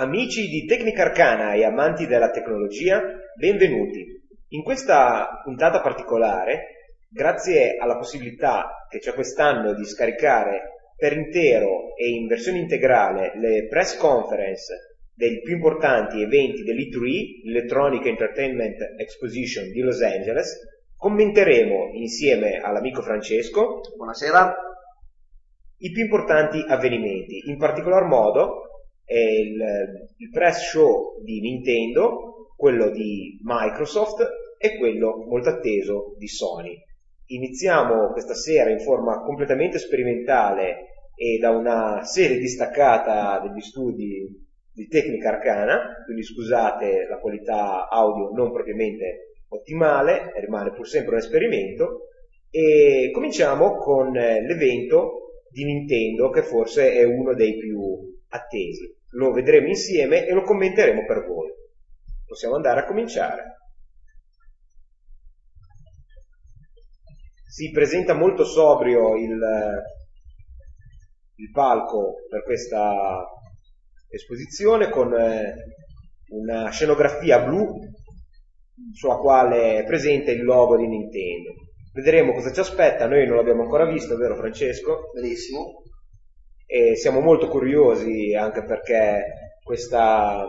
Amici di Tecnica Arcana e amanti della tecnologia, benvenuti. In questa puntata particolare, grazie alla possibilità che c'è quest'anno di scaricare per intero e in versione integrale le press conference dei più importanti eventi dell'E3, l'Electronic Entertainment Exposition di Los Angeles, commenteremo insieme all'amico Francesco Buonasera. i più importanti avvenimenti, in particolar modo il, il press show di Nintendo, quello di Microsoft e quello molto atteso di Sony. Iniziamo questa sera in forma completamente sperimentale e da una serie distaccata degli studi di tecnica arcana, quindi scusate la qualità audio non propriamente ottimale, rimane pur sempre un esperimento, e cominciamo con l'evento di Nintendo che forse è uno dei più attesi lo vedremo insieme e lo commenteremo per voi. Possiamo andare a cominciare. Si presenta molto sobrio il, il palco per questa esposizione con eh, una scenografia blu sulla quale è presente il logo di Nintendo. Vedremo cosa ci aspetta, noi non l'abbiamo ancora visto, vero Francesco? Benissimo e siamo molto curiosi anche perché questa,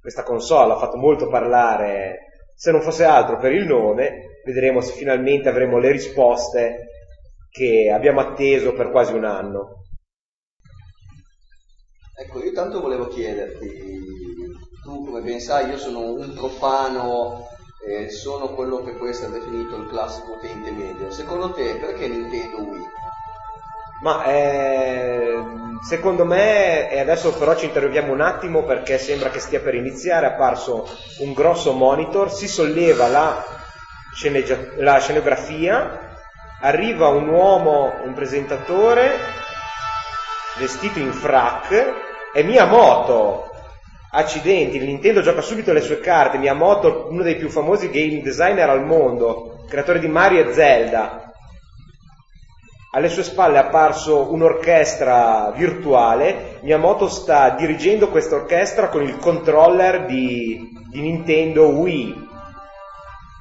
questa console ha fatto molto parlare, se non fosse altro per il nome, vedremo se finalmente avremo le risposte che abbiamo atteso per quasi un anno. Ecco, io tanto volevo chiederti, tu come ben sai io sono un profano, eh, sono quello che può essere definito il classico utente medio, secondo te perché Nintendo Wii? Ma eh, secondo me, e adesso però ci interroghiamo un attimo perché sembra che stia per iniziare, è apparso un grosso monitor, si solleva la, sceneggia- la scenografia, arriva un uomo, un presentatore, vestito in frac, e Miyamoto, accidenti, Nintendo gioca subito le sue carte, Miyamoto, uno dei più famosi game designer al mondo, creatore di Mario e Zelda, alle sue spalle è apparso un'orchestra virtuale, Miyamoto sta dirigendo questa orchestra con il controller di, di Nintendo Wii.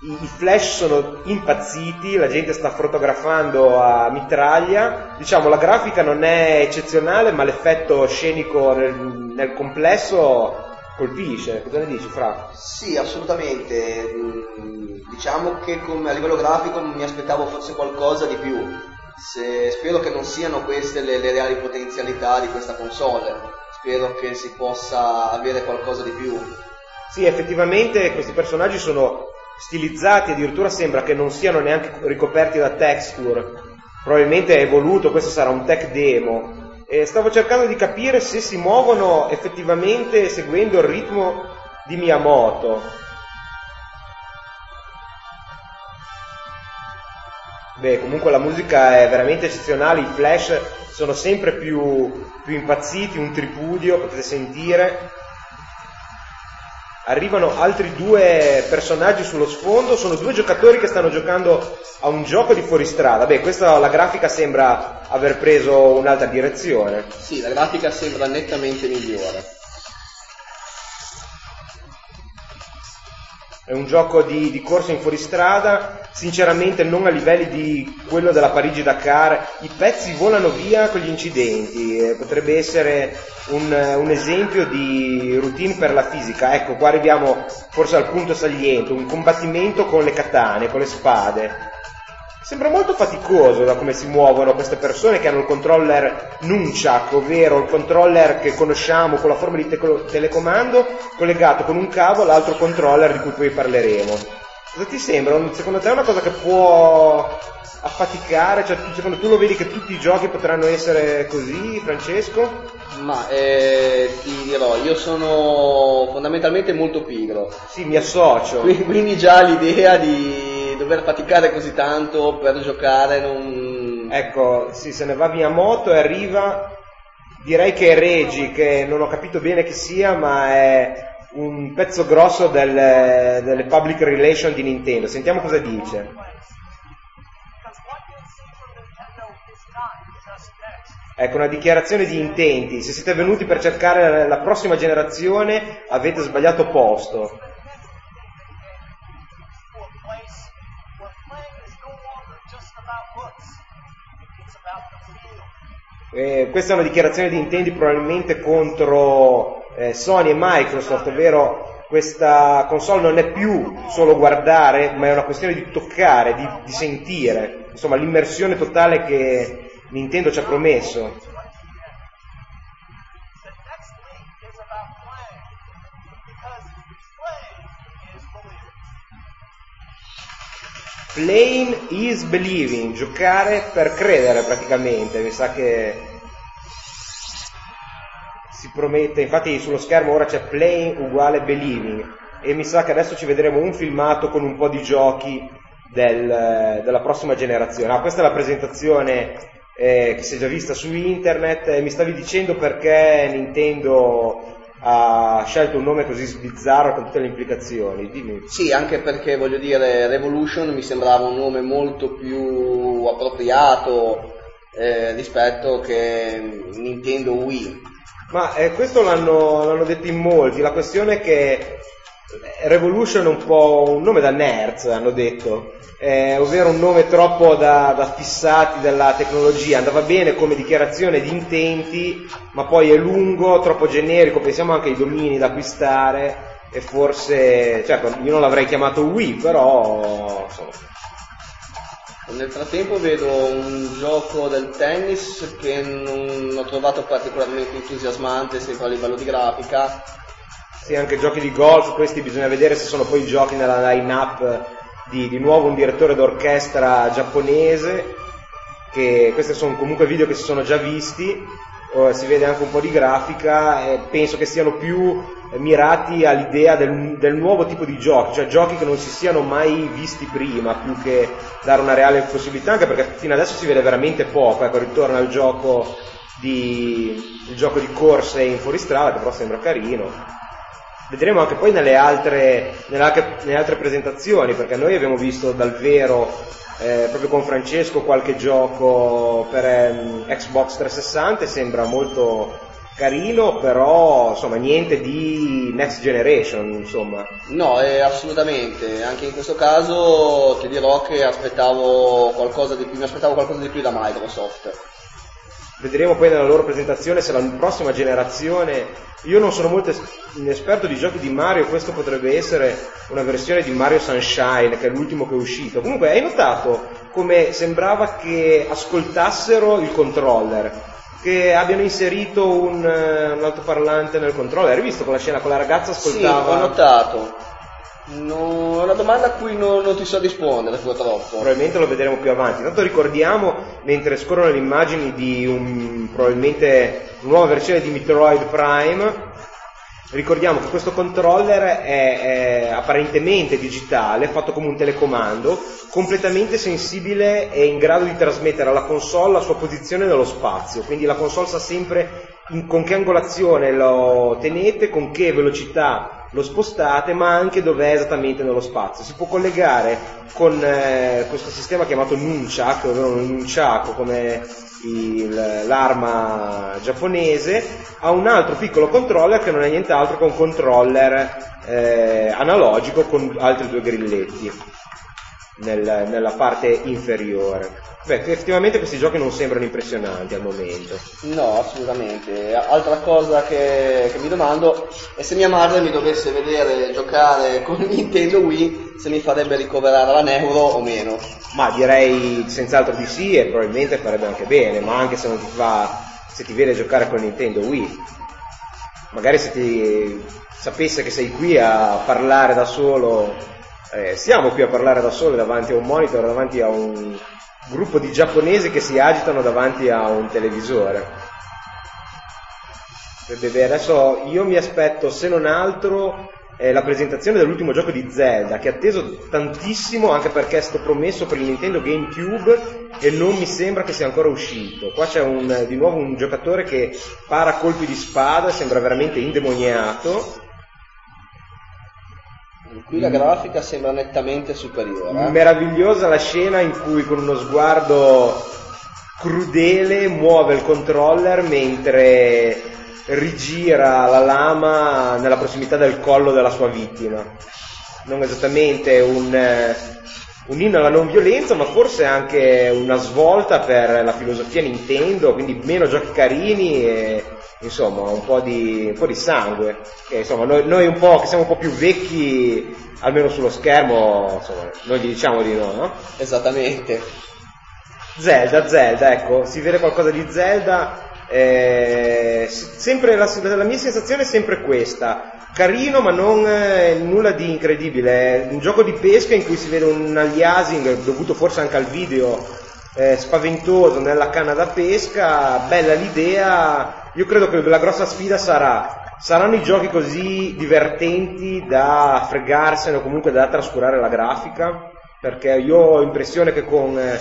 I, I, flash sono impazziti, la gente sta fotografando a mitraglia, diciamo la grafica non è eccezionale ma l'effetto scenico nel, nel complesso colpisce, cosa ne dici Fra? Sì, assolutamente, mm, diciamo che come a livello grafico mi aspettavo forse qualcosa di più se, spero che non siano queste le, le, reali potenzialità di questa console, spero che si possa avere qualcosa di più. Sì, effettivamente questi personaggi sono stilizzati, addirittura sembra che non siano neanche ricoperti da texture, probabilmente è voluto, questo sarà un tech demo. E stavo cercando di capire se si muovono effettivamente seguendo il ritmo di Miyamoto Beh, comunque la musica è veramente eccezionale, i flash sono sempre più, più impazziti, un tripudio, potete sentire. Arrivano altri due personaggi sullo sfondo, sono due giocatori che stanno giocando a un gioco di fuoristrada. Beh, questa la grafica sembra aver preso un'altra direzione. Sì, la grafica sembra nettamente migliore. È un gioco di, di corsa in fuoristrada, sinceramente non a livelli di quello della Parigi-Dakar, i pezzi volano via con gli incidenti, eh, potrebbe essere un, un, esempio di routine per la fisica, ecco qua arriviamo forse al punto saliente, un combattimento con le katane, con le spade, Sembra molto faticoso da come si muovono queste persone che hanno il controller Nunchak, ovvero il controller che conosciamo con la forma di te- telecomando collegato con un cavo all'altro controller di cui poi parleremo. Cosa ti sembra? Secondo te è una cosa che può affaticare? Cioè, secondo tu lo vedi che tutti i giochi potranno essere così, Francesco? Ma eh, ti dirò, io sono fondamentalmente molto pigro. Sì, mi associo. Quindi già l'idea di dover faticare così tanto per giocare non... Ecco, sì, se ne va via moto e arriva, direi che è Regi, che non ho capito bene chi sia, ma è un pezzo grosso del, delle public relation di Nintendo. Sentiamo cosa dice. Ecco, una dichiarazione di intenti. Se siete venuti per cercare la prossima generazione, avete sbagliato posto. Eh, questa è una dichiarazione di intenti probabilmente contro eh, Sony e Microsoft, ovvero questa console non è più solo guardare, ma è una questione di toccare, di, di sentire, insomma l'immersione totale che Nintendo ci ha promesso. Playing is believing, giocare per credere praticamente, mi sa che si promette, infatti sullo schermo ora c'è playing uguale believing e mi sa che adesso ci vedremo un filmato con un po' di giochi del, della prossima generazione. Ah, questa è la presentazione eh, che si è già vista su internet. E mi stavi dicendo perché Nintendo ha scelto un nome così sbizzarro con tutte le implicazioni. Dimmi. Sì, anche perché voglio dire Revolution mi sembrava un nome molto più appropriato eh, rispetto che Nintendo Wii ma eh, questo l'hanno, l'hanno, detto in molti, la questione è che Revolution è un po' un nome da nerds, hanno detto, eh, ovvero un nome troppo da, da, fissati della tecnologia, andava bene come dichiarazione di intenti, ma poi è lungo, troppo generico, pensiamo anche ai domini da acquistare e forse, certo, io non l'avrei chiamato Wii, però insomma, nel frattempo vedo un gioco del tennis che non ho trovato particolarmente entusiasmante sempre a livello di grafica. Sì, anche giochi di golf, questi bisogna vedere se sono poi giochi nella line-up di, di nuovo un direttore d'orchestra giapponese, che questi sono comunque video che si sono già visti, si vede anche un po' di grafica e penso che siano più mirati all'idea del, del, nuovo tipo di giochi, cioè giochi che non si siano mai visti prima, più che dare una reale possibilità, anche perché fino adesso si vede veramente poco, ecco, ritorna al gioco di, il gioco di corse in fuoristrada, che però sembra carino. Vedremo anche poi nelle altre, nelle altre, nelle altre presentazioni, perché noi abbiamo visto dal vero eh, proprio con Francesco qualche gioco per ehm, Xbox 360 e sembra molto carino, però insomma niente di next generation, insomma. No, eh, assolutamente, anche in questo caso ti dirò che aspettavo qualcosa di più, mi aspettavo qualcosa di più da Microsoft. Vedremo poi nella loro presentazione se la prossima generazione, io non sono molto esperto di giochi di Mario, questo potrebbe essere una versione di Mario Sunshine, che è l'ultimo che è uscito. Comunque hai notato come sembrava che ascoltassero il controller? che abbiano inserito un, uh, un altoparlante nel controller. Hai visto quella scena con la ragazza ascoltava? Sì, ho notato. No, è una domanda a cui non, non, ti so rispondere purtroppo. Probabilmente lo vedremo più avanti. Intanto ricordiamo, mentre scorrono le immagini di un, probabilmente una nuova versione di Metroid Prime, Ricordiamo che questo controller è, è, apparentemente digitale, fatto come un telecomando, completamente sensibile e in grado di trasmettere alla console la sua posizione nello spazio, quindi la console sa sempre in, con che angolazione lo tenete, con che velocità lo spostate, ma anche dove è esattamente nello spazio. Si può collegare con eh, questo sistema chiamato Nunchak, ovvero un Nunchaku come il, l'arma giapponese, a un altro piccolo controller che non è nient'altro che un controller eh, analogico con altri due grilletti nel, nella parte inferiore. Beh, effettivamente questi giochi non sembrano impressionanti al momento. No, assolutamente. Altra cosa che, che mi domando è se mia madre mi dovesse vedere giocare con Nintendo Wii, se mi farebbe ricoverare la neuro o meno. Ma direi senz'altro di sì e probabilmente farebbe anche bene, ma anche se non ti fa, se ti vede giocare con Nintendo Wii. Magari se ti sapesse che sei qui a parlare da solo eh, siamo qui a parlare da soli davanti a un monitor, davanti a un gruppo di giapponesi che si agitano davanti a un televisore. Beh, adesso io mi aspetto, se non altro, eh, la presentazione dell'ultimo gioco di Zelda, che è atteso tantissimo anche perché è stato promesso per il Nintendo GameCube e non mi sembra che sia ancora uscito. Qua c'è un, di nuovo un giocatore che para colpi di spada, sembra veramente indemoniato Qui la grafica sembra nettamente superiore. Eh? Meravigliosa la scena in cui con uno sguardo crudele muove il controller mentre rigira la lama nella prossimità del collo della sua vittima. Non esattamente un, eh, un inno alla non violenza, ma forse anche una svolta per la filosofia Nintendo, quindi meno giochi carini e insomma un po' di, un po di sangue. E, insomma, noi, noi un po' che siamo un po' più vecchi, almeno sullo schermo, insomma, noi gli diciamo di no, no? Esattamente. Zelda, Zelda, ecco, si vede qualcosa di Zelda. Eh, sempre la, la, mia sensazione è sempre questa. Carino, ma non eh, nulla di incredibile. È un gioco di pesca in cui si vede un aliasing dovuto forse anche al video eh, spaventoso nella canna da pesca. Bella l'idea. Io credo che la grossa sfida sarà saranno i giochi così divertenti da fregarsene o comunque da trascurare la grafica? Perché io ho l'impressione che con eh,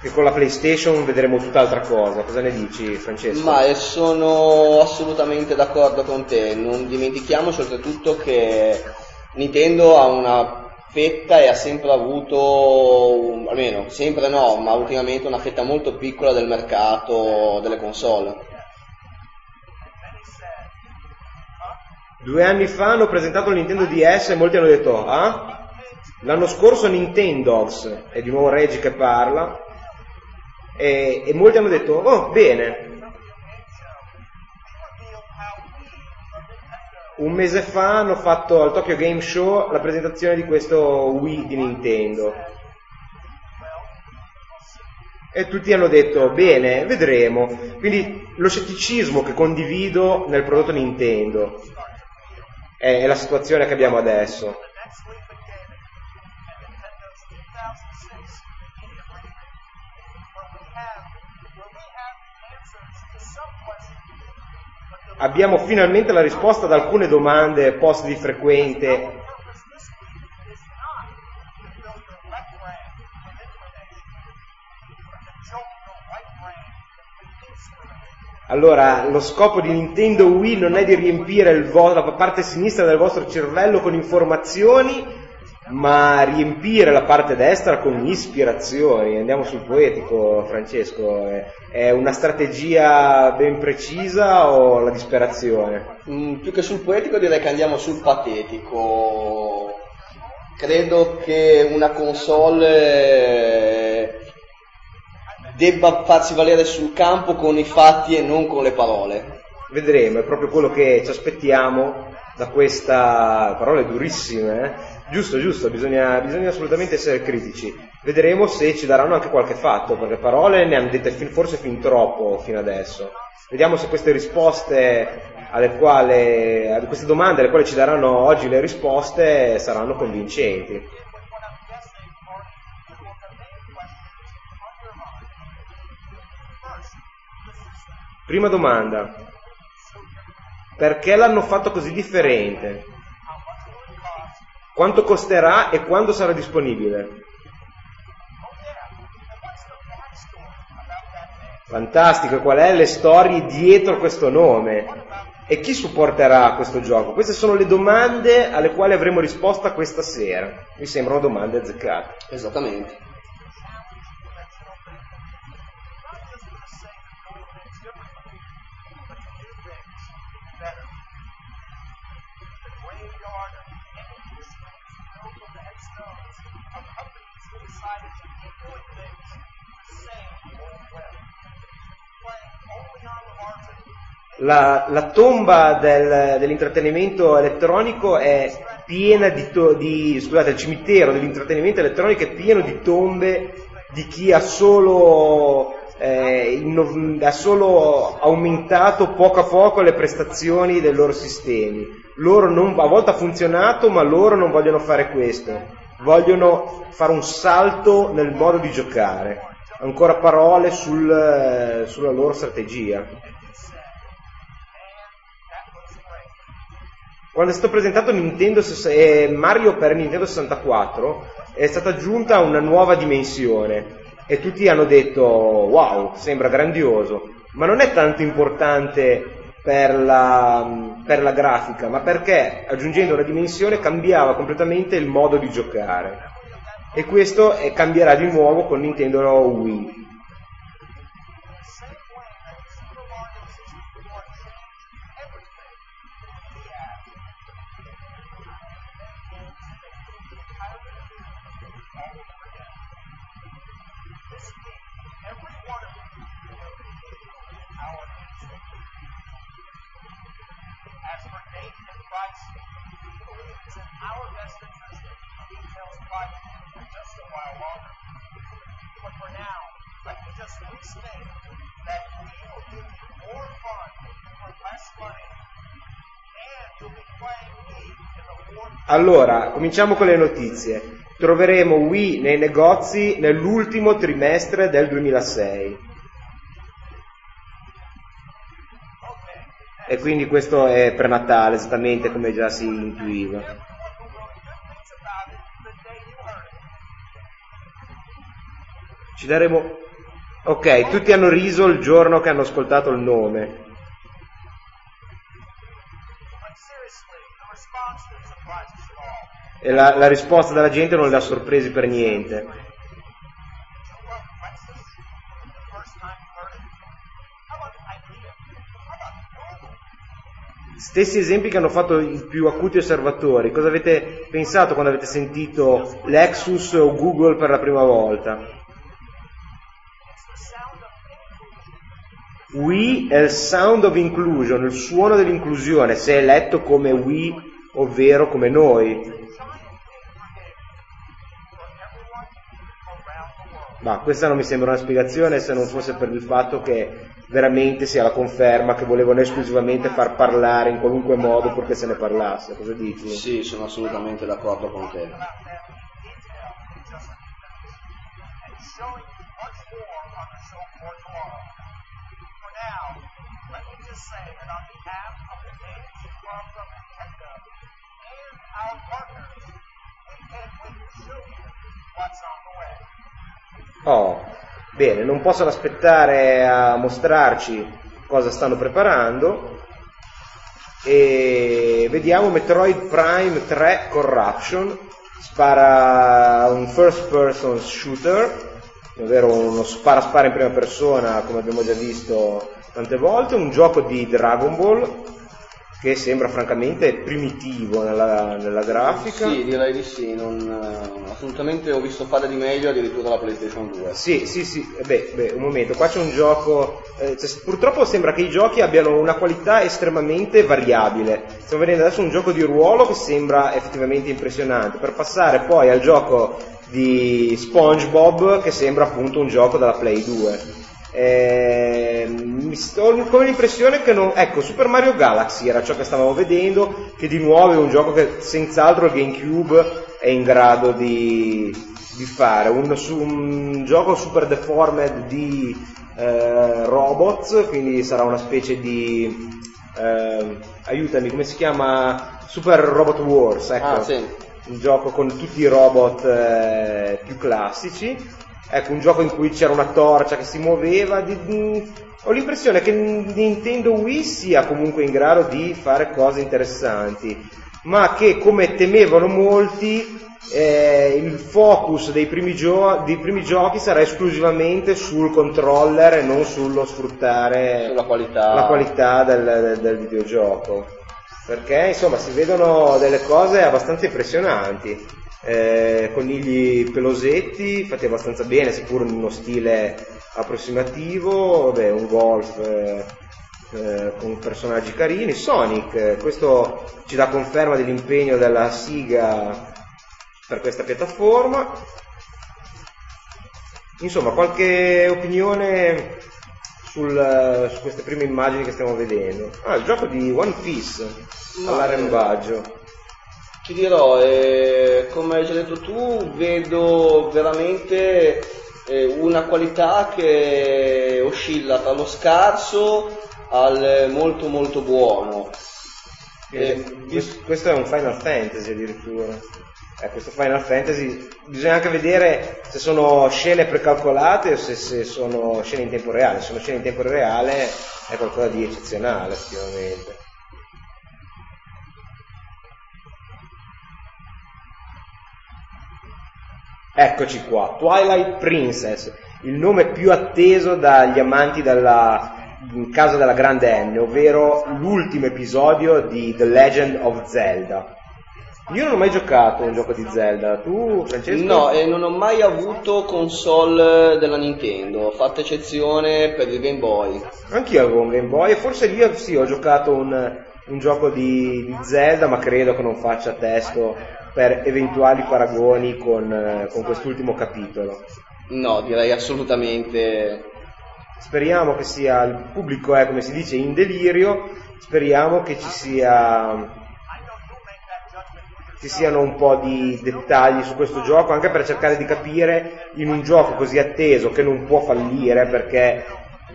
che con la PlayStation vedremo tutt'altra cosa. Cosa ne dici, Francesco? Ma sono assolutamente d'accordo con te. Non dimentichiamoci oltretutto che Nintendo ha una fetta e ha sempre avuto, almeno sempre no, ma ultimamente una fetta molto piccola del mercato delle console. Due anni fa hanno presentato il Nintendo DS e molti hanno detto, ah? L'anno scorso Nintendogs, è di nuovo Reggie che parla, e, e molti hanno detto, oh bene, un mese fa hanno fatto al Tokyo Game Show la presentazione di questo Wii di Nintendo. E tutti hanno detto, bene, vedremo. Quindi lo scetticismo che condivido nel prodotto Nintendo è la situazione che abbiamo adesso. abbiamo finalmente la risposta ad alcune domande poste di frequente. Allora, lo scopo di Nintendo Wii non è di riempire vo- la parte sinistra del vostro cervello con informazioni, ma riempire la parte destra con ispirazioni. Andiamo sul poetico, Francesco. È una strategia ben precisa o la disperazione? Mm, più che sul poetico direi che andiamo sul patetico. Credo che una console debba farsi valere sul campo con i fatti e non con le parole. Vedremo, è proprio quello che ci aspettiamo da questa parole durissime, eh? Giusto, giusto, bisogna, bisogna, assolutamente essere critici. Vedremo se ci daranno anche qualche fatto, perché parole ne hanno dette fin, forse fin troppo fino adesso. Vediamo se queste risposte alle quali, queste domande alle quali ci daranno oggi le risposte saranno convincenti. Prima domanda. Perché l'hanno fatto così differente? Quanto costerà e quando sarà disponibile? Fantastico, qual è le storie dietro questo nome? E chi supporterà questo gioco? Queste sono le domande alle quali avremo risposta questa sera. Mi sembrano domande azzeccate. Esattamente. La, la tomba del, dell'intrattenimento elettronico è piena di, to- di, scusate, il cimitero dell'intrattenimento elettronico è pieno di tombe di chi ha solo, eh, inno- ha solo aumentato poco a poco le prestazioni dei loro sistemi. Loro non, a volte ha funzionato, ma loro non vogliono fare questo. Vogliono fare un salto nel modo di giocare. Ancora parole sul, sulla loro strategia. quando è stato presentato Nintendo, eh, Mario per Nintendo 64 è stata aggiunta una nuova dimensione e tutti hanno detto wow, sembra grandioso, ma non è tanto importante per la, per la grafica, ma perché aggiungendo una dimensione cambiava completamente il modo di giocare e questo cambierà di nuovo con Nintendo Wii. Allora, cominciamo con le notizie. Troveremo Wii nei negozi nell'ultimo trimestre del 2006. E quindi questo è prenatale, esattamente come già si intuiva. Ci daremo... Ok, tutti hanno riso il giorno che hanno ascoltato il nome. E la, la risposta della gente non li ha sorpresi per niente. Stessi esempi che hanno fatto i più acuti osservatori. Cosa avete pensato quando avete sentito Lexus o Google per la prima volta? We è il sound of inclusion, il suono dell'inclusione, se è letto come we, ovvero come noi. Ma questa non mi sembra una spiegazione se non fosse per il fatto che veramente sia la conferma che volevano esclusivamente far parlare in qualunque modo purché se ne parlasse. Cosa dici? Sì, sono assolutamente d'accordo con te. Our partners, we can't wait to show you what's on the way. Oh, bene, non possono aspettare a mostrarci cosa stanno preparando. E vediamo Metroid Prime 3 Corruption. Spara un first person shooter, ovvero uno spara spara in prima persona, come abbiamo già visto tante volte, un gioco di Dragon Ball che sembra francamente primitivo nella, nella grafica. Sì, direi di sì, non, eh, assolutamente ho visto fare di meglio addirittura la PlayStation 2. Sì, sì, sì, eh, beh, beh, un momento, qua c'è un gioco, eh, cioè, purtroppo sembra che i giochi abbiano una qualità estremamente variabile. Stiamo vedendo adesso un gioco di ruolo che sembra effettivamente impressionante, per passare poi al gioco di SpongeBob che sembra appunto un gioco della Play 2. Eh, sto con l'impressione che non... Ecco, Super Mario Galaxy era ciò che stavamo vedendo, che di nuovo è un gioco che senz'altro il GameCube è in grado di, di fare. Un, un gioco super deformed di eh, robots, quindi sarà una specie di... eh, aiutami, come si chiama? Super Robot Wars, ecco. Ah, sì. Un gioco con tutti i robot eh, più classici. Ecco, un gioco in cui c'era una torcia che si muoveva. di- di- ho l'impressione che Nintendo Wii sia comunque in grado di fare cose interessanti, ma che come temevano molti eh, il focus dei primi, gio- dei primi giochi sarà esclusivamente sul controller e non sullo sfruttare qualità. la qualità del- del videogioco. Perché insomma si vedono delle cose abbastanza impressionanti. Eh, conigli pelosetti fatti abbastanza bene, seppur in uno stile approssimativo, vabbè, un golf eh, eh, con personaggi carini. Sonic, eh, questo ci dà conferma dell'impegno della Siga per questa piattaforma. Insomma, qualche opinione sul- su queste prime immagini che stiamo vedendo. Ah, il gioco di One Piece Ma- all'arrembaggio. Ti dirò, eh, come hai già detto tu, vedo veramente eh, una qualità che oscilla tra lo scarso al molto molto buono. Eh, questo- questo è un Final Fantasy addirittura. Eh, questo Final Fantasy bisogna anche vedere se sono scene precalcolate o se, se sono scene in tempo reale. Se sono scene in tempo reale è qualcosa di eccezionale, effettivamente. Eccoci qua, Twilight Princess, il nome più atteso dagli amanti della casa della grande N, ovvero l'ultimo episodio di The Legend of Zelda. Io non ho mai giocato un gioco di Zelda, tu Francesco? No, e non ho mai avuto console della Nintendo, fatta eccezione per il Game Boy. Anch'io avevo un Game Boy e forse lì sì, ho giocato un, un gioco di, di Zelda, ma credo che non faccia testo per eventuali paragoni con, eh, con quest'ultimo capitolo. No, direi assolutamente Speriamo che sia il pubblico è come si dice in delirio, speriamo che ci sia ci siano un po' di dettagli su questo gioco anche per cercare di capire in un gioco così atteso che non può fallire perché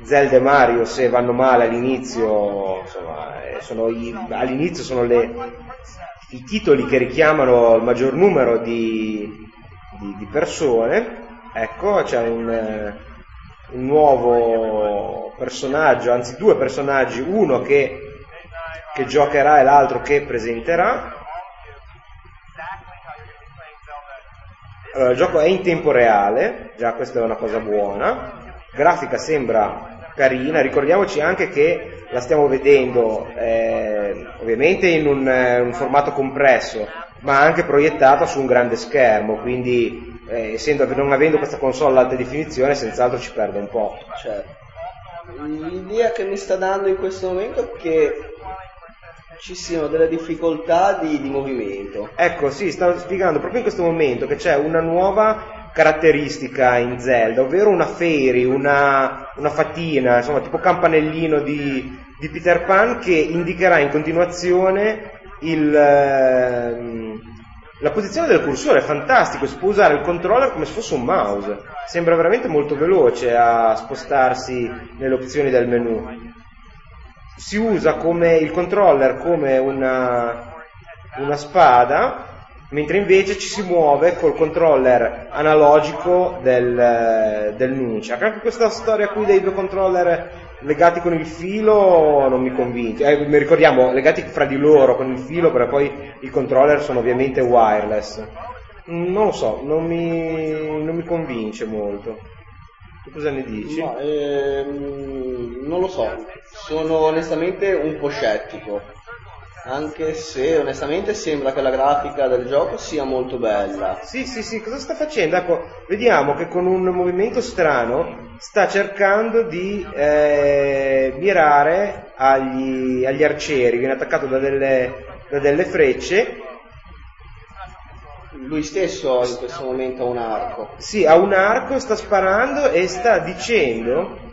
Zelda e Mario se vanno male all'inizio insomma, eh, sono i, all'inizio sono le, i titoli che richiamano il maggior numero di, di, di persone ecco c'è un, eh, un nuovo personaggio anzi due personaggi uno che, che giocherà e l'altro che presenterà. Allora, il gioco è in tempo reale, già questa è una cosa buona, grafica sembra carina, ricordiamoci anche che la stiamo vedendo eh, ovviamente in un, eh, un, formato compresso, ma anche proiettata su un grande schermo, quindi eh, essendo, non avendo questa console alta definizione senz'altro ci perde un po'. Certo. L'idea che mi sta dando in questo momento è che ci siano delle difficoltà di, di movimento. Ecco, sì, stavo spiegando proprio in questo momento che c'è una nuova caratteristica in Zelda, ovvero una fairy, una, una fatina, insomma, tipo campanellino di, di, Peter Pan che indicherà in continuazione il, ehm, la posizione del cursore, è fantastico, si può usare il controller come se fosse un mouse, sembra veramente molto veloce a spostarsi nelle opzioni del menu. Si usa come il controller come una, una spada, mentre invece ci si muove col controller analogico del, del Nunchak. Anche questa storia qui dei due controller legati con il filo non mi convince. Eh, mi ricordiamo, legati fra di loro con il filo, perché poi i controller sono ovviamente wireless. Non lo so, non mi, non mi convince molto. Tu cosa ne dici? No, ehm, non lo so, sono onestamente un po' scettico, anche se onestamente sembra che la grafica del gioco sia molto bella. Sì, sì, sì, cosa sta facendo? Ecco, vediamo che con un movimento strano sta cercando di eh, mirare agli, agli arcieri, viene attaccato da delle, da delle frecce lui stesso in questo momento ha un arco. Sì, ha un arco, sta sparando e sta dicendo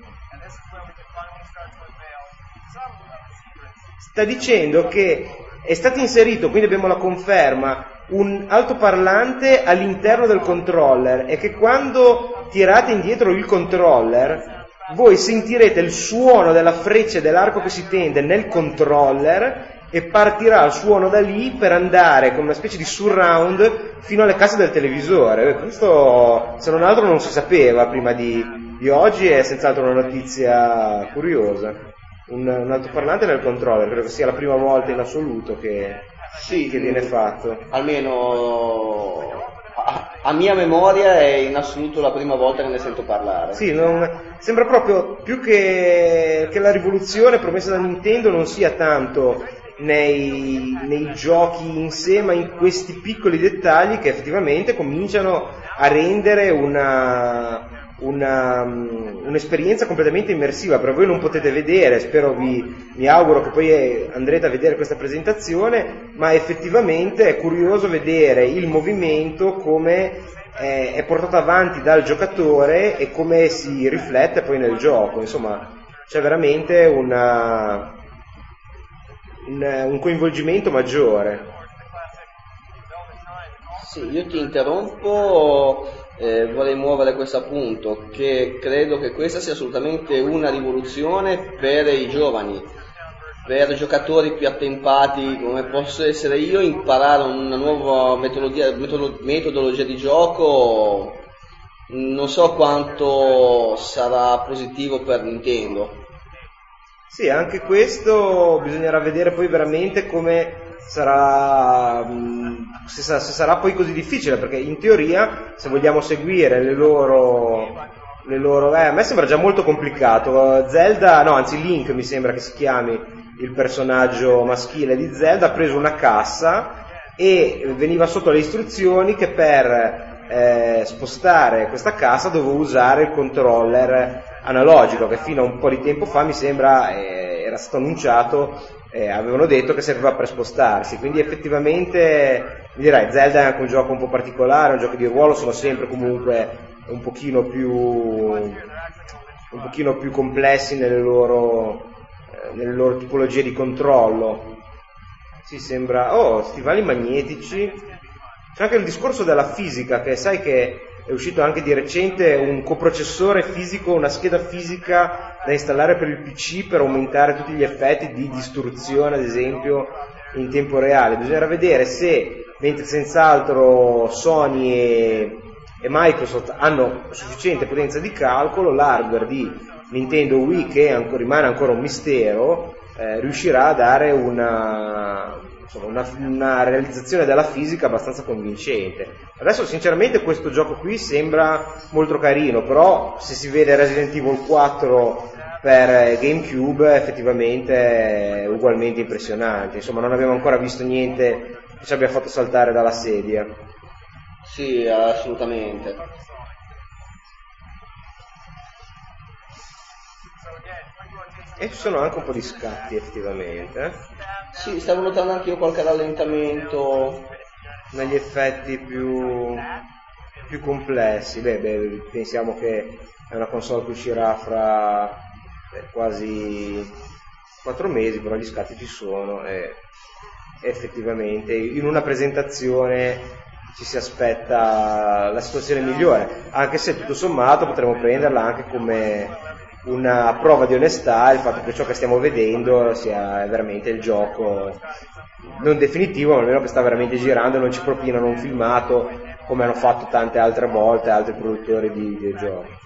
sta dicendo che è stato inserito, quindi abbiamo la conferma, un altoparlante all'interno del controller e che quando tirate indietro il controller voi sentirete il suono della freccia dell'arco che si tende nel controller e partirà il suono da lì per andare con una specie di surround fino alle casse del televisore. Questo, se non altro, non si sapeva prima di, di oggi, è senz'altro una notizia curiosa. Un, un altoparlante nel controller, credo che sia la prima volta in assoluto che, sì, che viene fatto. Almeno a, a, mia memoria è in assoluto la prima volta che ne sento parlare. Sì, non, sembra proprio più che, che la rivoluzione promessa da Nintendo non sia tanto nei, nei, giochi in sé, ma in questi piccoli dettagli che effettivamente cominciano a rendere una, una, um, un'esperienza completamente immersiva, però voi non potete vedere, spero vi, mi auguro che poi andrete a vedere questa presentazione, ma effettivamente è curioso vedere il movimento come è, è portato avanti dal giocatore e come si riflette poi nel gioco, insomma c'è veramente una, un, un coinvolgimento maggiore. Sì, io ti interrompo, eh, vorrei muovere questo appunto, che credo che questa sia assolutamente una rivoluzione per i giovani, per giocatori più attempati come posso essere io, imparare una nuova metodologia, metodologia di gioco non so quanto sarà positivo per Nintendo. Sì, anche questo bisognerà vedere poi veramente come sarà, se, sarà, se sarà poi così difficile, perché in teoria, se vogliamo seguire le loro, le loro eh, a me sembra già molto complicato. Zelda, no, anzi Link mi sembra che si chiami il personaggio maschile di Zelda, ha preso una cassa e veniva sotto le istruzioni che per eh, spostare questa cassa dovevo usare il controller analogico che fino a un po' di tempo fa mi sembra eh, era stato annunciato eh, avevano detto che serviva per spostarsi, quindi effettivamente direi Zelda è anche un gioco un po' particolare, un gioco di ruolo, sono sempre comunque un pochino più, un pochino più complessi nelle loro, eh, nelle loro tipologie di controllo. Si sembra, oh, stivali magnetici, c'è anche il discorso della fisica, che sai che è uscito anche di recente un coprocessore fisico, una scheda fisica da installare per il PC per aumentare tutti gli effetti di distruzione, ad esempio, in tempo reale. Bisognerà vedere se, mentre senz'altro Sony e, e Microsoft hanno sufficiente potenza di calcolo, l'hardware di Nintendo Wii, che ancora, rimane ancora un mistero, eh, riuscirà a dare una, insomma, una, una, realizzazione della fisica abbastanza convincente. Adesso sinceramente questo gioco qui sembra molto carino, però se si vede Resident Evil 4 per GameCube effettivamente è ugualmente impressionante, insomma non abbiamo ancora visto niente che ci abbia fatto saltare dalla sedia. Sì, assolutamente. E ci sono anche un po' di scatti effettivamente. Eh? Sì, stavo notando anche io qualche rallentamento. Negli effetti più, più complessi. Beh, beh, pensiamo che è una console che uscirà fra eh, quasi 4 mesi, però gli scatti ci sono e effettivamente in una presentazione ci si aspetta la situazione migliore, anche se tutto sommato potremmo prenderla anche come una prova di onestà il fatto che ciò che stiamo vedendo sia veramente il gioco non definitivo, ma almeno che sta veramente girando non ci propinano un filmato come hanno fatto tante altre volte altri produttori di videogiochi.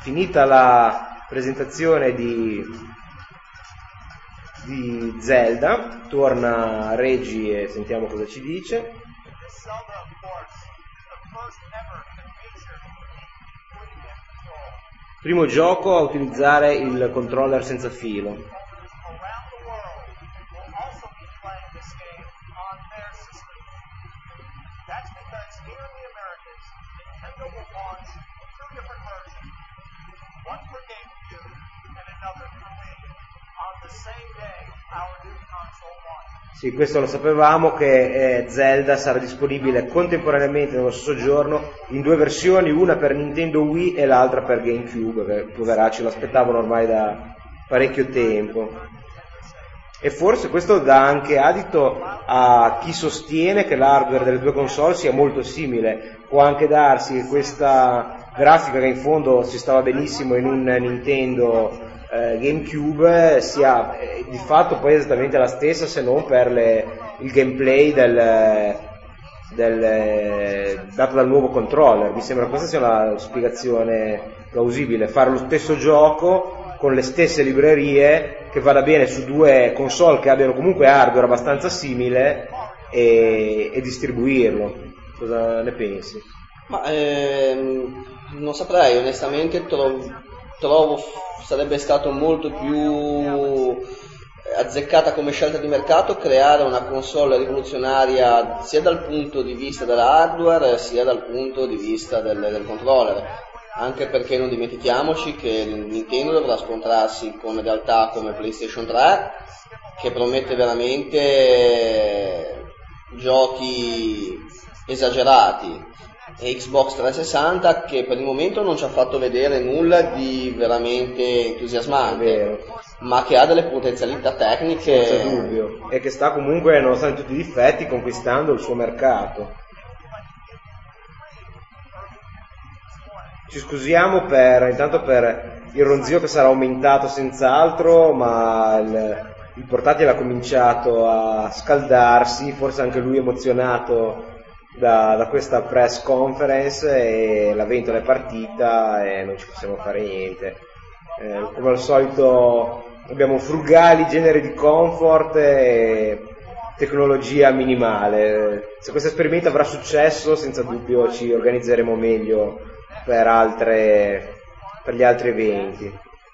Finita la presentazione di di Zelda, torna Reggie e sentiamo cosa ci dice. Primo gioco a utilizzare il controller senza filo. one for GameCube for Wii. Sì, questo lo sapevamo che eh, Zelda sarà disponibile contemporaneamente nello stesso giorno in due versioni, una per Nintendo Wii e l'altra per GameCube, che poveracci lo aspettavano ormai da parecchio tempo. E forse questo dà anche adito a chi sostiene che l'hardware delle due console sia molto simile. Può anche darsi che questa grafica che in fondo si stava benissimo in un Nintendo eh, GameCube sia eh, di fatto poi esattamente la stessa se non per le, il gameplay del, del, dato dal nuovo controller. Mi sembra questa sia una spiegazione plausibile, fare lo stesso gioco con le stesse librerie che vada bene su due console che abbiano comunque hardware abbastanza simile e, e distribuirlo. Cosa ne pensi? Ma ehm, non saprei, onestamente trovo, trovo sarebbe stato molto più azzeccata come scelta di mercato creare una console rivoluzionaria sia dal punto di vista dell'hardware sia dal punto di vista del, del controller. Anche perché non dimentichiamoci che Nintendo dovrà scontrarsi con realtà come PlayStation 3 che promette veramente giochi esagerati e Xbox 360 che per il momento non ci ha fatto vedere nulla di veramente entusiasmante ma che ha delle potenzialità tecniche senza dubbio. E che sta comunque nonostante tutti i difetti conquistando il suo mercato. Ci scusiamo per intanto per il ronzio che sarà aumentato senz'altro ma il, il portatile ha cominciato a scaldarsi forse anche lui emozionato da, da, questa press conference e la ventola è partita e non ci possiamo fare niente. Eh, come al solito abbiamo frugali generi di comfort e tecnologia minimale. Se questo esperimento avrà successo, senza dubbio ci organizzeremo meglio per, altre, per gli altri eventi.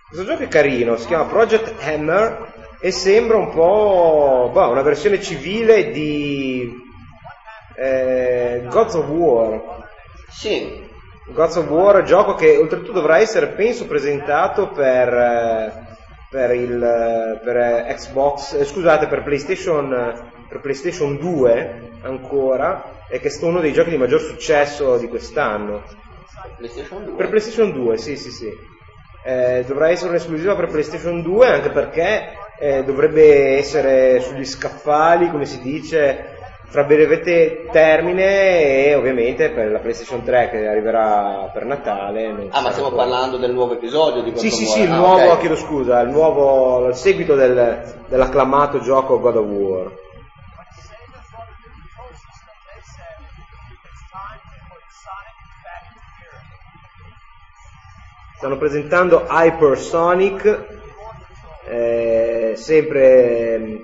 Questo gioco è carino, si chiama Project Hammer e sembra un po' boh, una versione civile di Eh, Gods of War. Sì, Gods of War, gioco che oltretutto dovrà essere, penso, presentato per, eh, per il eh, per eh, Xbox, eh, scusate, per PlayStation, per PlayStation 2 ancora, e che è stato uno dei giochi di maggior successo di quest'anno. PlayStation 2. Per PlayStation 2, sì, sì, sì. Eh, dovrà essere un'esclusiva per PlayStation 2 anche perché eh, dovrebbe essere sugli scaffali, come si dice, fra breve termine e ovviamente per la PlayStation 3 che arriverà per Natale. Ah, ma stiamo parlando del nuovo episodio di Sì, sì, sì, il Ah, nuovo, ok. chiedo scusa, il nuovo, il seguito del- dell'acclamato gioco God of War. Stanno presentando Hypersonic, eh, sempre ehm,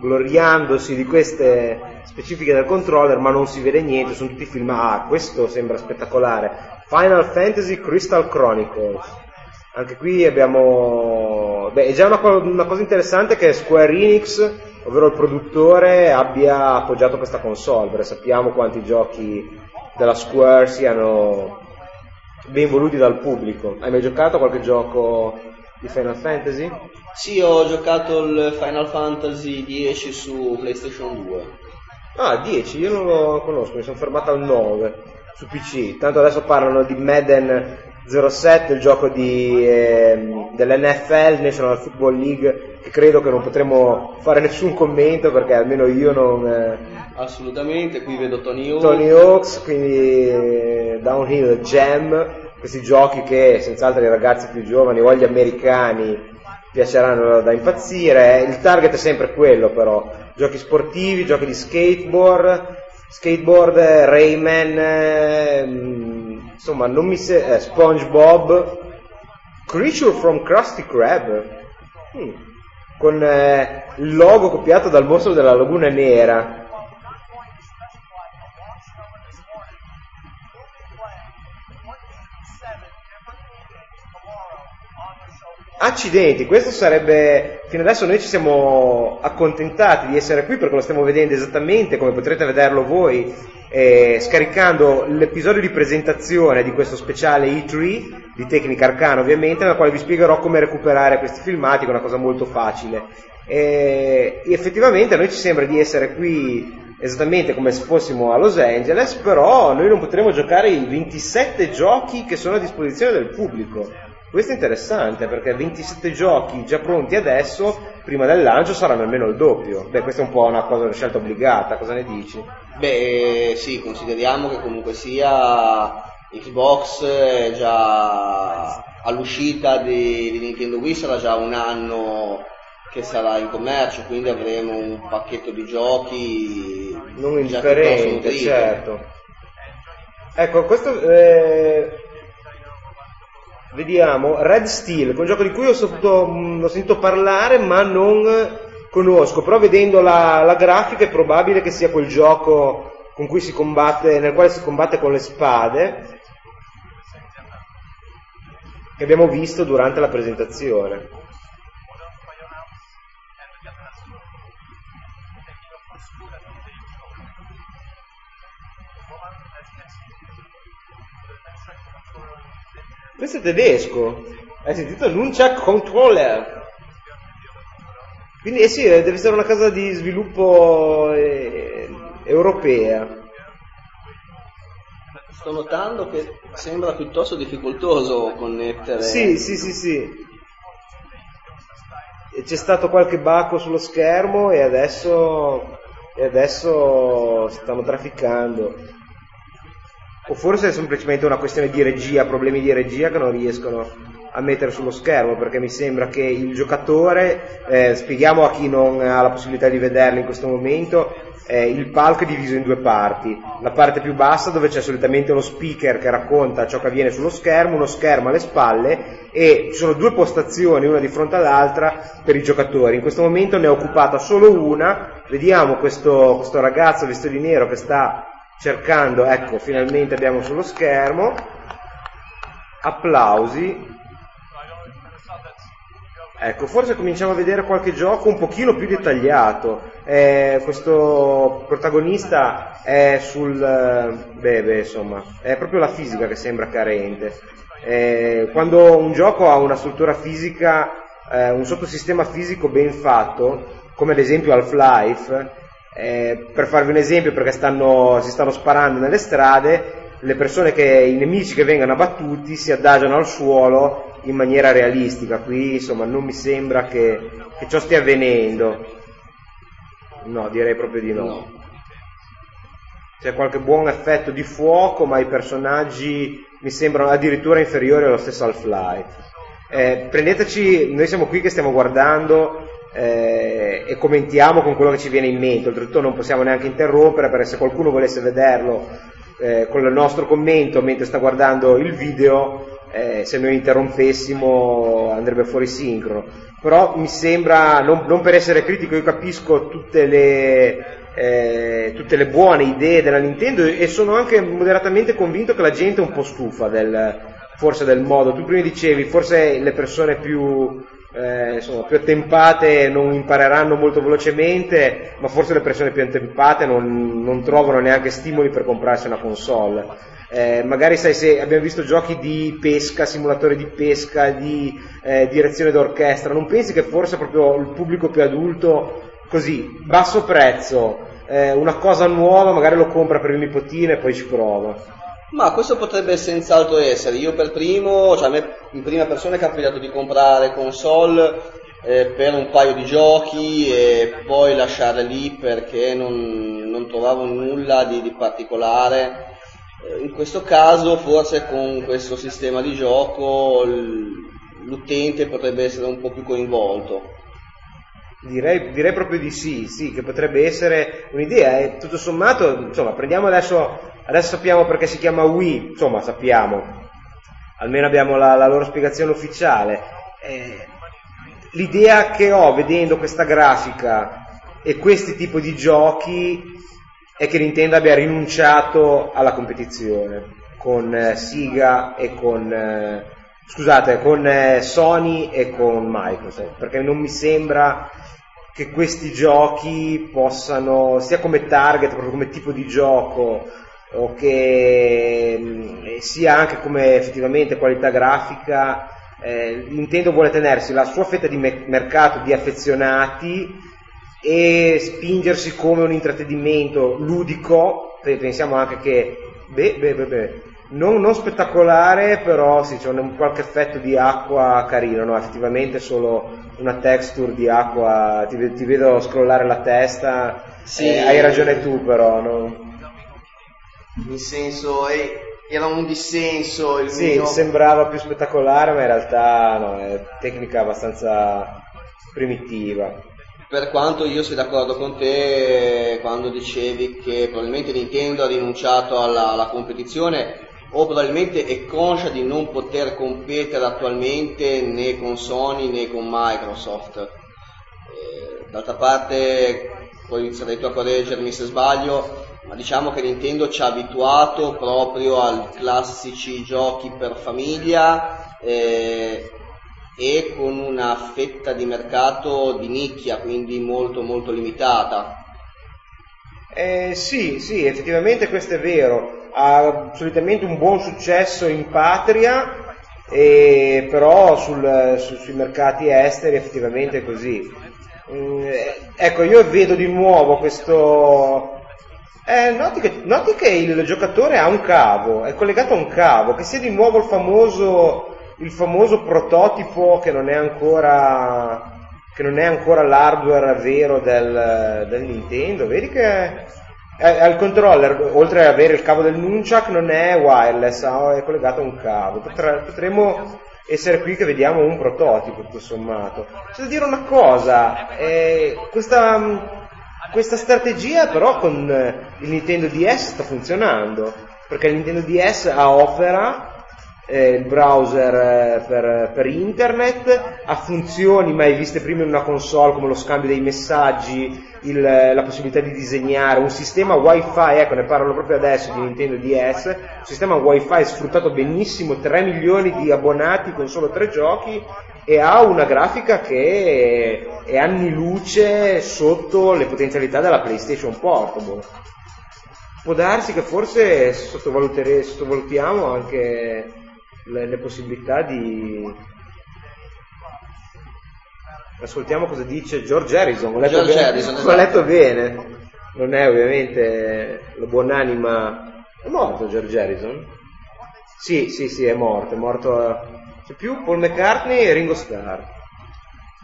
gloriandosi di queste specifiche del controller, ma non si vede niente, sono tutti film. Ah, questo sembra spettacolare. Final Fantasy Crystal Chronicles. Anche qui abbiamo... Beh, è già una, una cosa interessante che Square Enix, ovvero il produttore, abbia appoggiato questa console, perché sappiamo quanti giochi della Square siano ben voluti dal pubblico. Hai mai giocato qualche gioco di Final Fantasy? Sì, ho giocato il Final Fantasy 10 su PlayStation 2. Ah, 10, io non lo conosco, mi sono fermato al 9 su PC. Tanto adesso parlano di Madden 07, il gioco di, ehm, dell'NFL, National Football League, che credo che non potremo fare nessun commento perché almeno io non... eh, Assolutamente, qui vedo Tony Hawk. Tony Hawks, quindi eh, Downhill Jam, questi giochi che senz'altro ai ragazzi più giovani o agli americani piaceranno da impazzire. Il target è sempre quello però, giochi sportivi, giochi di skateboard, skateboard, Rayman, eh, mm, insomma non mi se- eh, SpongeBob, Creature from Krusty Krab, Mm. con eh, il logo copiato dal mostro della Laguna Nera. Accidenti, questo sarebbe. Fino adesso noi ci siamo accontentati di essere qui perché lo stiamo vedendo esattamente come potrete vederlo voi, eh, scaricando l'episodio di presentazione di questo speciale E3 di Tecnica Arcana, ovviamente, nella quale vi spiegherò come recuperare questi filmati, che è una cosa molto facile. E effettivamente a noi ci sembra di essere qui esattamente come se fossimo a Los Angeles, però noi non potremo giocare i 27 giochi che sono a disposizione del pubblico. Questo è interessante perché 27 giochi già pronti adesso, prima del lancio saranno almeno il doppio. Beh, questa è un po' una cosa, una scelta obbligata, cosa ne dici? Beh, sì, consideriamo che comunque sia Xbox è già all'uscita di, di Nintendo Wii sarà già un anno che sarà in commercio, quindi avremo un pacchetto di giochi Non indifferente, certo. Ecco, questo... eh, Vediamo, Red Steel, un gioco di cui ho, mh, ho sentito parlare ma non conosco, però vedendo la, la grafica è probabile che sia quel gioco con cui si combatte, nel quale si combatte con le spade, che abbiamo visto durante la presentazione. Questo è tedesco. Hai sentito? Nunchak Controller. Quindi eh sì, deve essere una casa di sviluppo eh, europea. Sto notando che sembra piuttosto difficoltoso connettere. Sì, sì, sì, sì. C'è stato qualche bacco sullo schermo e adesso, e adesso stanno trafficando. O forse è semplicemente una questione di regia, problemi di regia che non riescono a mettere sullo schermo, perché mi sembra che il giocatore, eh, spieghiamo a chi non ha la possibilità di vederlo in questo momento, eh, il palco è diviso in due parti. La parte più bassa dove c'è solitamente lo speaker che racconta ciò che avviene sullo schermo, uno schermo alle spalle e ci sono due postazioni, una di fronte all'altra, per i giocatori. In questo momento ne è occupata solo una. Vediamo questo, questo ragazzo vestito di nero che sta cercando, ecco, finalmente abbiamo sullo schermo. Applausi. Ecco, forse cominciamo a vedere qualche gioco un pochino più dettagliato. Eh, questo protagonista è sul... eh, Beh, beh, insomma, è proprio la fisica che sembra carente. Eh, quando un gioco ha una struttura fisica, eh, un sottosistema fisico ben fatto, come ad esempio Half-Life, eh, per farvi un esempio, perché stanno, si stanno sparando nelle strade, le persone che, i nemici che vengono abbattuti si adagiano al suolo in maniera realistica. Qui insomma non mi sembra che, che ciò stia avvenendo. No, direi proprio di no. No. C'è qualche buon effetto di fuoco, ma i personaggi mi sembrano addirittura inferiori allo stesso Half-Life. Eh, prendeteci, noi siamo qui che stiamo guardando eh, e commentiamo con quello che ci viene in mente, oltretutto non possiamo neanche interrompere perché se qualcuno volesse vederlo eh, con il nostro commento mentre sta guardando il video, eh, se noi interrompessimo andrebbe fuori sincrono. Però mi sembra, non, non per essere critico, io capisco tutte le, eh, tutte le buone idee della Nintendo e sono anche moderatamente convinto che la gente è un po' stufa del, forse del modo. Tu prima dicevi, forse le persone più, eh, insomma, più attempate non impareranno molto velocemente, ma forse le persone più attempate non, non trovano neanche stimoli per comprarsi una console. Eh, magari sai se abbiamo visto giochi di pesca, simulatori di pesca, di eh, direzione d'orchestra, non pensi che forse proprio il pubblico più adulto, così, basso prezzo, eh, una cosa nuova, magari lo compra per il nipotino e poi ci prova. Ma questo potrebbe senz'altro essere. Io per primo, cioè a me in prima persona è capitato di comprare console eh, per un paio di giochi e poi lasciarle lì perché non, non trovavo nulla di, di particolare. Eh, In questo caso forse con questo sistema di gioco l'utente potrebbe essere un po' più coinvolto. Direi, direi proprio di sì, sì, che potrebbe essere un'idea. E tutto sommato, insomma, prendiamo adesso, adesso sappiamo perché si chiama Wii, insomma, sappiamo, almeno abbiamo la, la loro spiegazione ufficiale. Eh, l'idea che ho vedendo questa grafica e questi tipi di giochi è che Nintendo abbia rinunciato alla competizione con eh, Sega e con eh, scusate, con eh, Sony e con Microsoft, perché non mi sembra che questi giochi possano, sia come target, proprio come tipo di gioco, o che mh, sia anche come effettivamente qualità grafica, eh, Nintendo vuole tenersi la sua fetta di me- mercato di affezionati e spingersi come un intrattenimento ludico, Pe- pensiamo anche che, beh, beh, beh, beh, non, non spettacolare, però sì, c'è un, qualche effetto di acqua carino, no? effettivamente solo una texture di acqua, ti, ti vedo scrollare la testa, Sì. eh, hai ragione tu però, no? In senso, eh, era un dissenso il Sì, mio. sembrava più spettacolare, ma in realtà no, è tecnica abbastanza primitiva. Per quanto io sia d'accordo con te quando dicevi che probabilmente Nintendo ha rinunciato alla, alla competizione o probabilmente è conscia di non poter competere attualmente né con Sony né con Microsoft. Eh, d'altra parte, poi sarai tu a correggermi se sbaglio, ma diciamo che Nintendo ci ha abituato proprio ai classici giochi per famiglia eh, e con una fetta di mercato di nicchia, quindi molto molto limitata. Eh, sì, sì, effettivamente questo è vero. Ha solitamente un buon successo in patria, e però sul- su- sui mercati esteri effettivamente è così. Mm, eh, ecco, io vedo di nuovo questo... Eh, noti, che, noti che il giocatore ha un cavo, è collegato a un cavo, che sia di nuovo il famoso, il famoso prototipo che non è ancora che non è ancora l'hardware vero del, del Nintendo, vedi che al controller, oltre ad avere il cavo del Nunchuck, non è wireless, è collegato a un cavo. Potre- potremmo essere qui che vediamo un prototipo, tutto sommato. C'è da dire una cosa, eh, questa, questa strategia però con eh, il Nintendo DS sta funzionando, perché il Nintendo DS ha Opera, eh, il browser eh, per, per internet, ha funzioni mai viste prima in una console come lo scambio dei messaggi, il- la possibilità di disegnare, un sistema wifi, ecco ne parlano proprio adesso di Nintendo DS, un sistema wifi sfruttato benissimo, 3 milioni di abbonati con solo 3 giochi e ha una grafica che è anni luce sotto le potenzialità della PlayStation Portable. Può darsi che forse sottovalutiamo anche le, le possibilità di... Ascoltiamo cosa dice George Harrison. Ho letto, George bene, Harrison, ho esatto. letto bene. Non è ovviamente la buonanima. È morto George Harrison? Sì, sì, sì, è morto. È morto. C'è più Paul McCartney e Ringo Starr.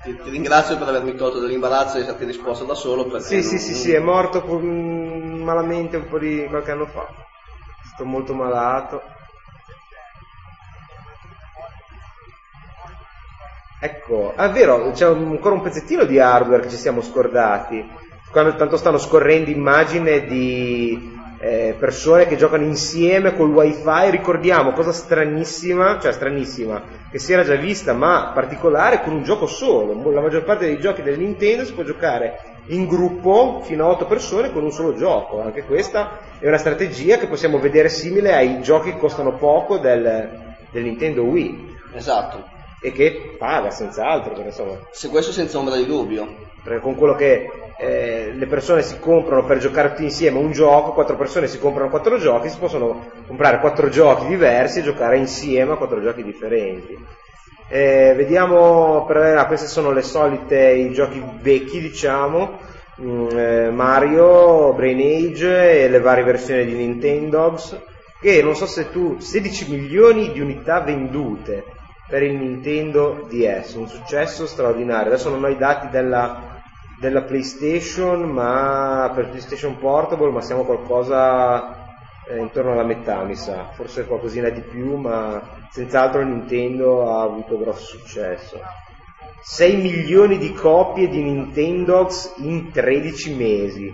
Ti, ti ringrazio per avermi tolto dall'imbarazzo di esserti risposto da solo. Sì, sì, non- sì, sì, è morto con- malamente un po' di qualche anno fa. Sto molto malato. Ecco, è vero, c'è ancora un pezzettino di hardware che ci siamo scordati. Quando tanto stanno scorrendo immagine di eh, persone che giocano insieme col wifi, ricordiamo cosa stranissima, cioè stranissima, che si era già vista, ma particolare con un gioco solo. La maggior parte dei giochi del Nintendo si può giocare in gruppo fino a 8 persone con un solo gioco. Anche questa è una strategia che possiamo vedere simile ai giochi che costano poco del, del Nintendo Wii Esatto. e che paga senz'altro, perché insomma, Se questo senza ombra di dubbio. perché con quello che eh, le persone si comprano per giocare tutti insieme un gioco, quattro persone si comprano quattro giochi, si possono comprare quattro giochi diversi e giocare insieme a quattro giochi differenti. Eh, vediamo, per, ah, queste sono le solite, i giochi vecchi diciamo, Mm, eh, Mario, Brain Age e le varie versioni di Nintendogs, che non so se tu, 16 milioni di unità vendute per il Nintendo DS, un successo straordinario. Adesso non ho i dati della, della PlayStation, ma per PlayStation Portable, ma siamo qualcosa eh, intorno alla metà, mi sa, forse qualcosina di più, ma senz'altro Nintendo ha avuto grosso successo. 6 milioni di copie di Nintendogs in 13 mesi.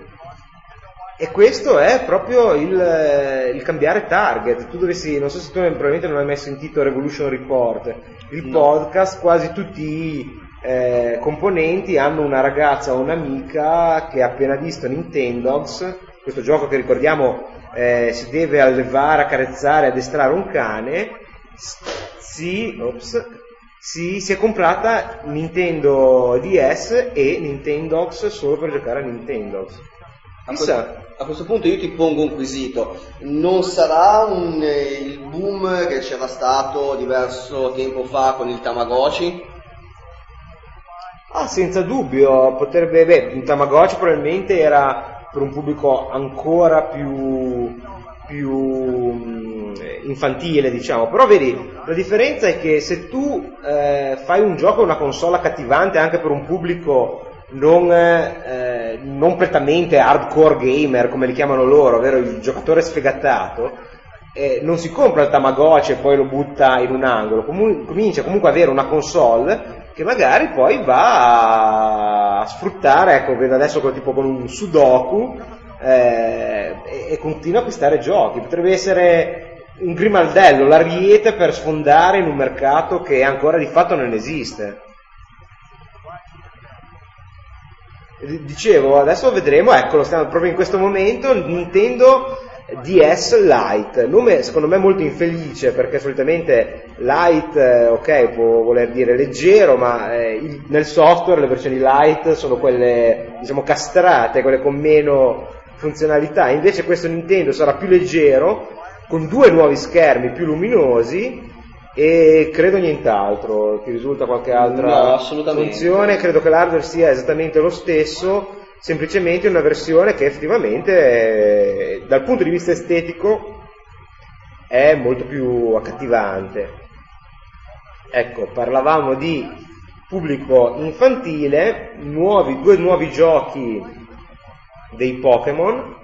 E questo è proprio il, eh, il cambiare target. Tu dovessi, non so se tu probabilmente non hai mai sentito Revolution Report, il No. podcast, quasi tutti eh, componenti hanno una ragazza o un'amica che ha appena visto Nintendogs, questo gioco che ricordiamo eh, si deve allevare, accarezzare, addestrare un cane, si, ops, si, si è comprata Nintendo DS e Nintendogs solo per giocare a Nintendogs. A, Chissà. a questo punto io ti pongo un quesito. Non sarà un, eh, il boom che c'era stato diverso tempo fa con il Tamagotchi? Ah, senza dubbio, potrebbe, beh, un Tamagotchi probabilmente era per un pubblico ancora più, più mm, infantile, diciamo, però vedi, la differenza è che se tu eh, fai un gioco, una console accattivante anche per un pubblico non, eh, non prettamente hardcore gamer, come li chiamano loro, ovvero il giocatore sfegatato, eh, non si compra il Tamagotchi e poi lo butta in un angolo, Comu- comincia comunque ad avere una console che magari poi va a sfruttare, ecco, vedo adesso tipo con un Sudoku eh, e, e continua a acquistare giochi. Potrebbe essere un grimaldello, l'ariete per sfondare in un mercato che ancora di fatto non esiste. Dicevo, adesso vedremo, eccolo, stiamo proprio in questo momento, Nintendo DS Lite, nome secondo me molto infelice perché solitamente Lite, eh, ok, può voler dire leggero, ma eh, nel software le versioni Lite sono quelle, diciamo, castrate, quelle con meno funzionalità, invece questo Nintendo sarà più leggero, con due nuovi schermi più luminosi e credo nient'altro, ti risulta qualche altra No, funzione, credo che l'hardware sia esattamente lo stesso, semplicemente una versione che effettivamente eh, dal punto di vista estetico è molto più accattivante. Ecco, parlavamo di pubblico infantile, nuovi, due nuovi giochi dei Pokémon,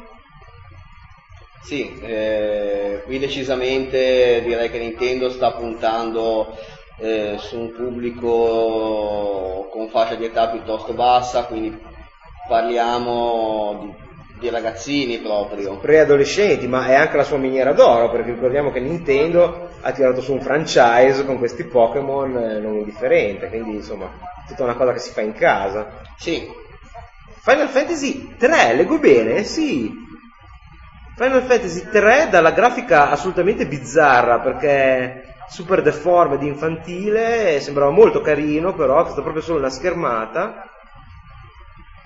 Sì, eh, qui decisamente direi che Nintendo sta puntando eh, su un pubblico con fascia di età piuttosto bassa, quindi parliamo di, di ragazzini proprio. preadolescenti, ma è anche la sua miniera d'oro, perché ricordiamo che Nintendo ha tirato su un franchise con questi Pokémon eh, non indifferente, quindi insomma, tutta una cosa che si fa in casa. Sì, Final Fantasy 3, leggo bene? Sì. Final Fantasy 3 dalla grafica assolutamente bizzarra perché super deformed infantile, sembrava molto carino però, è stata proprio solo una schermata.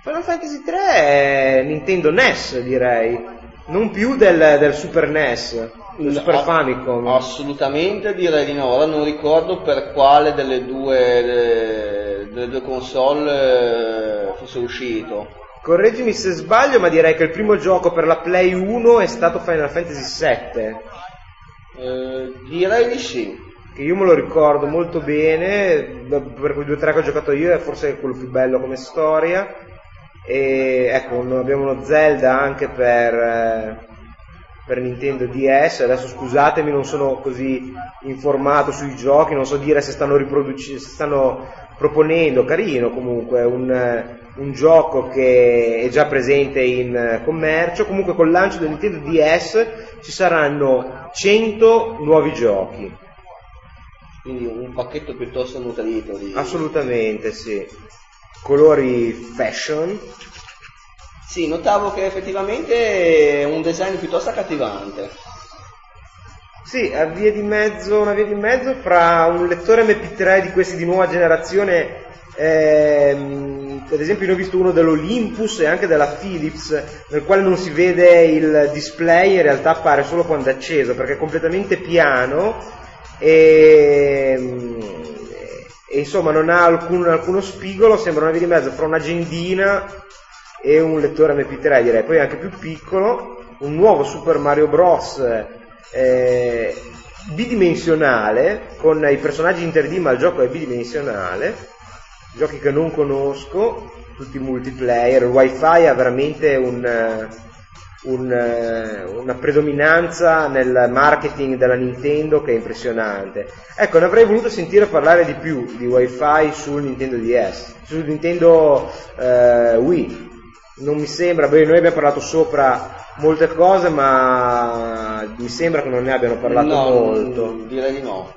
Final Fantasy 3 è Nintendo NES direi, non più del, del Super NES, del Super Famicom. Assolutamente direi di no. Ora non ricordo per quale delle due, le- delle due console eh, fosse uscito. Correggimi se sbaglio, ma direi che il primo gioco per la Play 1 è stato Final Fantasy VII. Eh, direi di sì. che io me lo ricordo molto bene, per quei due o tre che ho giocato io è forse quello più bello come storia. E ecco, abbiamo uno Zelda anche per, eh, per Nintendo DS. Adesso scusatemi, non sono così informato sui giochi, non so dire se stanno riproducendo, se stanno proponendo, carino comunque, un, eh, un gioco che è già presente in eh, commercio. Comunque col lancio del Nintendo DS ci saranno 100 nuovi giochi. Quindi un pacchetto piuttosto nutrito. Di... Assolutamente sì. Colori fashion. Sì, notavo che effettivamente è un design piuttosto accattivante. Sì, a via di mezzo, una via di mezzo fra un lettore MP3 di questi di nuova generazione, ehm, ad esempio ne ho visto uno dell'Olympus e anche della Philips, nel quale non si vede il display, in realtà appare solo quando è acceso, perché è completamente piano e, e insomma non ha alcun- alcuno spigolo, sembra una via di mezzo fra un'agendina e un lettore MP3 direi, poi anche più piccolo, un nuovo Super Mario Bros. eh, bidimensionale, con i personaggi in 3D ma il gioco è bidimensionale, giochi che non conosco, tutti multiplayer, il wifi ha veramente un, eh, un, eh, una predominanza nel marketing della Nintendo che è impressionante. Ecco, ne avrei voluto sentire parlare di più di wifi sul Nintendo DS, sul Nintendo eh, Wii. Non mi sembra, beh, noi abbiamo parlato sopra molte cose, ma mi sembra che non ne abbiano parlato no, molto. direi di no.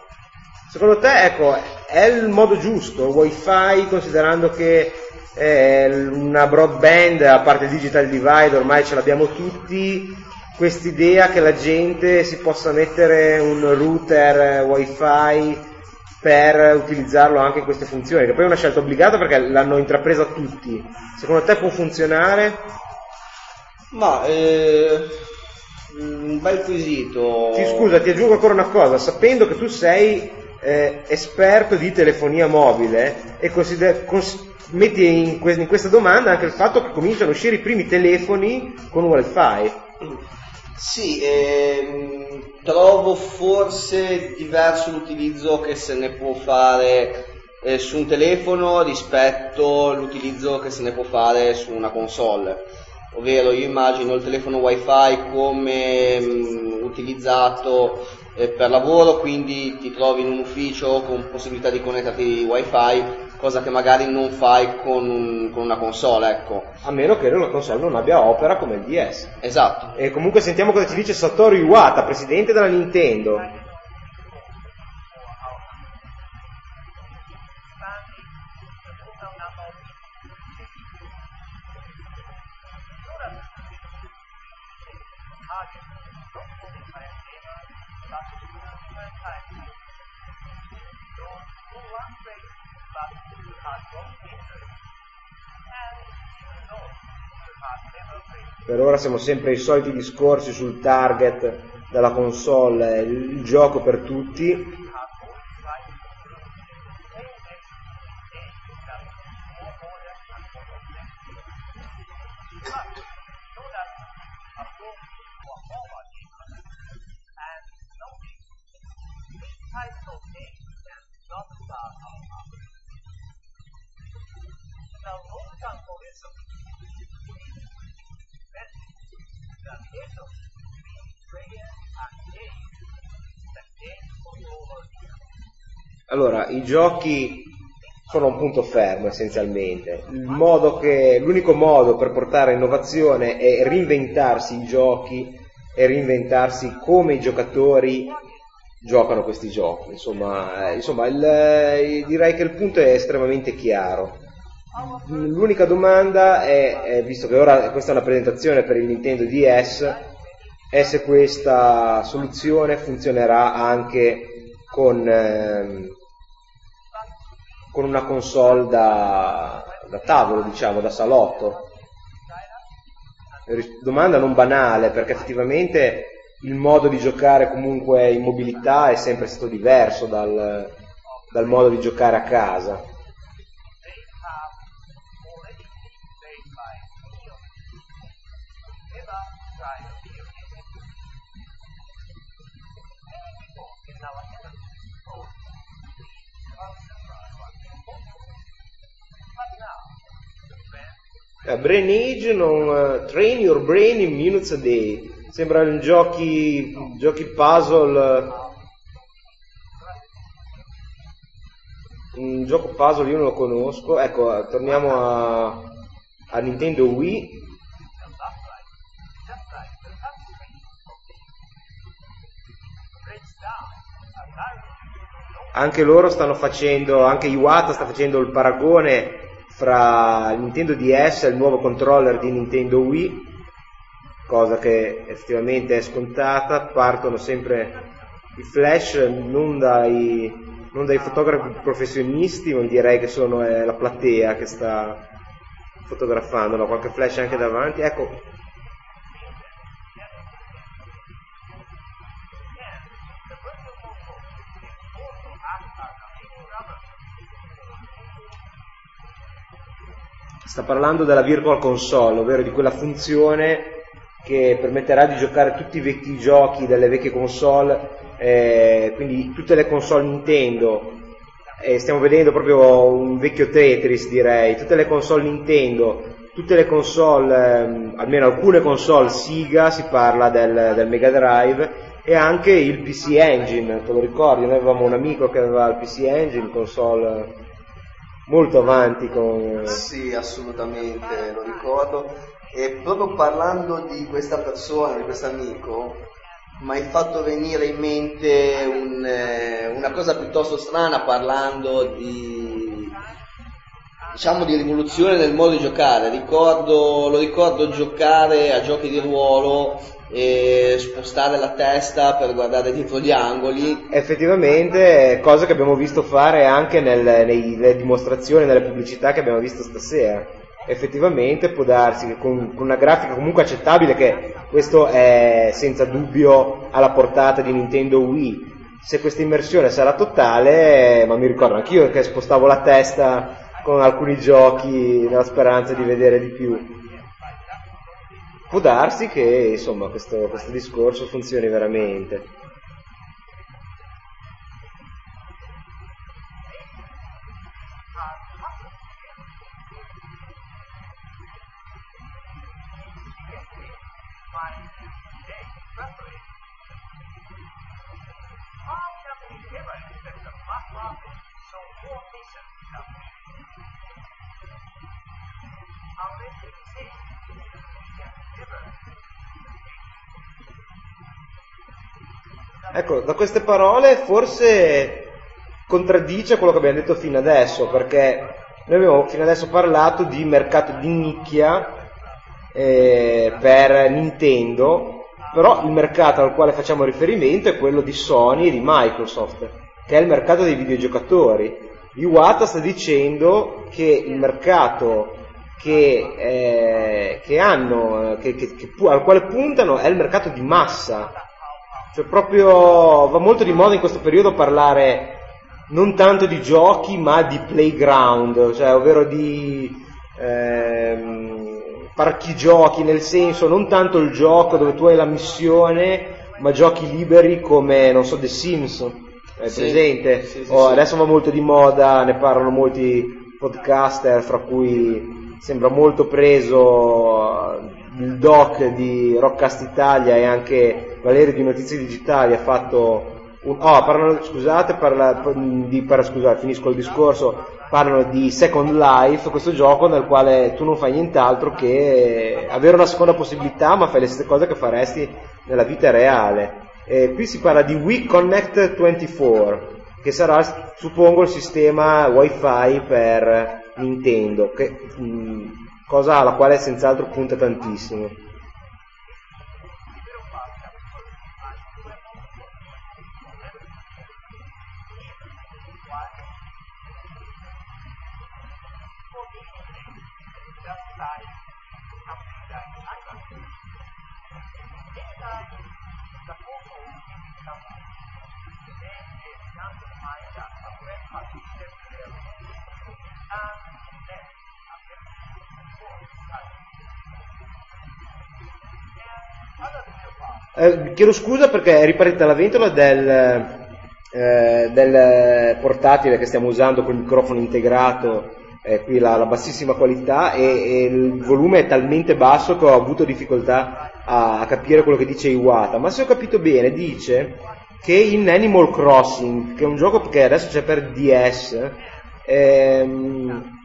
Secondo te, ecco, è il modo giusto, wifi, considerando che è una broadband, a parte il digital divide, ormai ce l'abbiamo tutti, quest'idea che la gente si possa mettere un router eh, wifi per utilizzarlo anche in queste funzioni, che poi è una scelta obbligata perché l'hanno intrapresa tutti. Secondo te può funzionare? Ma eh, un bel quesito. Ti scusa, ti aggiungo ancora una cosa, sapendo che tu sei eh, esperto di telefonia mobile e consider- cons- metti in, in questa domanda anche il fatto che cominciano a uscire i primi telefoni con wifi. Sì, ehm, trovo forse diverso l'utilizzo che se ne può fare eh, su un telefono rispetto all'utilizzo che se ne può fare su una console. Ovvero io immagino il telefono wifi come mm, utilizzato eh, per lavoro, quindi ti trovi in un ufficio con possibilità di connetterti wifi, cosa che magari non fai con, un- con una console, ecco. A meno che la console non abbia opera come il DS. Esatto. E comunque sentiamo cosa ci dice Satoru Iwata, presidente della Nintendo. Per ora siamo sempre ai soliti discorsi sul target della console, il gioco per tutti. Allora, i giochi sono un punto fermo essenzialmente. Modo che- l'unico modo per portare innovazione è reinventarsi i giochi e reinventarsi come i giocatori giocano questi giochi. Insomma, eh, insomma, il- eh, direi che il punto è estremamente chiaro. L'unica domanda è, è, visto che ora questa è una presentazione per il Nintendo DS, è se questa soluzione funzionerà anche con, ehm, con una console da, da tavolo, diciamo, da salotto. Domanda non banale, perché effettivamente il modo di giocare comunque in mobilità è sempre stato diverso dal, dal modo di giocare a casa. they have already been made by Neil. Ever try a video game? Many people in our industry thought these are similar But now, the trend Eh, Brain Age non, eh, train your brain in minutes a day. Sembrano giochi, giochi puzzle. Un gioco puzzle io non lo conosco. Ecco, eh, torniamo a, a Nintendo Wii. a Anche loro stanno facendo, anche Iwata sta facendo il paragone fra Nintendo DS e il nuovo controller di Nintendo Wii, cosa che effettivamente è scontata, partono sempre i flash non dai, non dai fotografi professionisti, ma direi che sono è la platea che sta fotografando, no? qualche flash anche davanti, ecco, sta parlando della virtual console, ovvero di quella funzione che permetterà di giocare tutti i vecchi giochi delle vecchie console, eh, quindi tutte le console Nintendo. Eh, stiamo vedendo proprio un vecchio Tetris, direi, tutte le console Nintendo, tutte le console, ehm, almeno alcune console Sega, si parla del, del Mega Drive e anche il PC Engine, te lo ricordi? Noi avevamo un amico che aveva il PC Engine, console molto avanti con... Sì, assolutamente, lo ricordo. E proprio parlando di questa persona, di questo amico, mi hai fatto venire in mente un, eh, una cosa piuttosto strana parlando di, diciamo, di rivoluzione nel modo di giocare. Ricordo, lo ricordo giocare a giochi di ruolo e spostare la testa per guardare dietro gli angoli Effettivamente, cosa che abbiamo visto fare anche nel- nelle dimostrazioni, nelle pubblicità che abbiamo visto stasera. Effettivamente può darsi che con, con una grafica comunque accettabile, che questo è senza dubbio alla portata di Nintendo Wii. Se questa immersione sarà totale, ma mi ricordo anch'io che spostavo la testa con alcuni giochi nella speranza di vedere di più. Può darsi che insomma questo, questo discorso funzioni veramente. How can Ecco, da queste parole forse contraddice quello che abbiamo detto fino adesso, perché noi abbiamo fino adesso parlato di mercato di nicchia eh, per Nintendo, però il mercato al quale facciamo riferimento è quello di Sony e di Microsoft, che è il mercato dei videogiocatori. Iwata sta dicendo che il mercato che, eh, che hanno, che- che- che al quale puntano è il mercato di massa, cioè proprio va molto di moda in questo periodo parlare non tanto di giochi ma di playground, cioè ovvero di ehm, parchi giochi, nel senso non tanto il gioco dove tu hai la missione, ma giochi liberi come, non so, The Sims, è Sì, presente? sì, sì, O sì. Adesso va molto di moda, ne parlano molti podcaster, fra cui sembra molto preso il doc di Rockcast Italia e anche Valerio di Notizie Digitali ha fatto un, oh, parlano, scusate, parla, di, parla- scusate, finisco il discorso, parlano di Second Life, questo gioco nel quale tu non fai nient'altro che avere una seconda possibilità, ma fai le stesse cose che faresti nella vita reale. E qui si parla di Wii Connect 24, che sarà, suppongo, il sistema wifi per Nintendo, che, mh, cosa alla quale senz'altro punta tantissimo. Eh, chiedo scusa perché è ripartita la ventola del, eh, del portatile che stiamo usando con il microfono integrato, eh, qui la, la bassissima qualità e, e il volume è talmente basso che ho avuto difficoltà a, a capire quello che dice Iwata, ma se ho capito bene dice che in Animal Crossing, che è un gioco che adesso c'è per DS, ehm,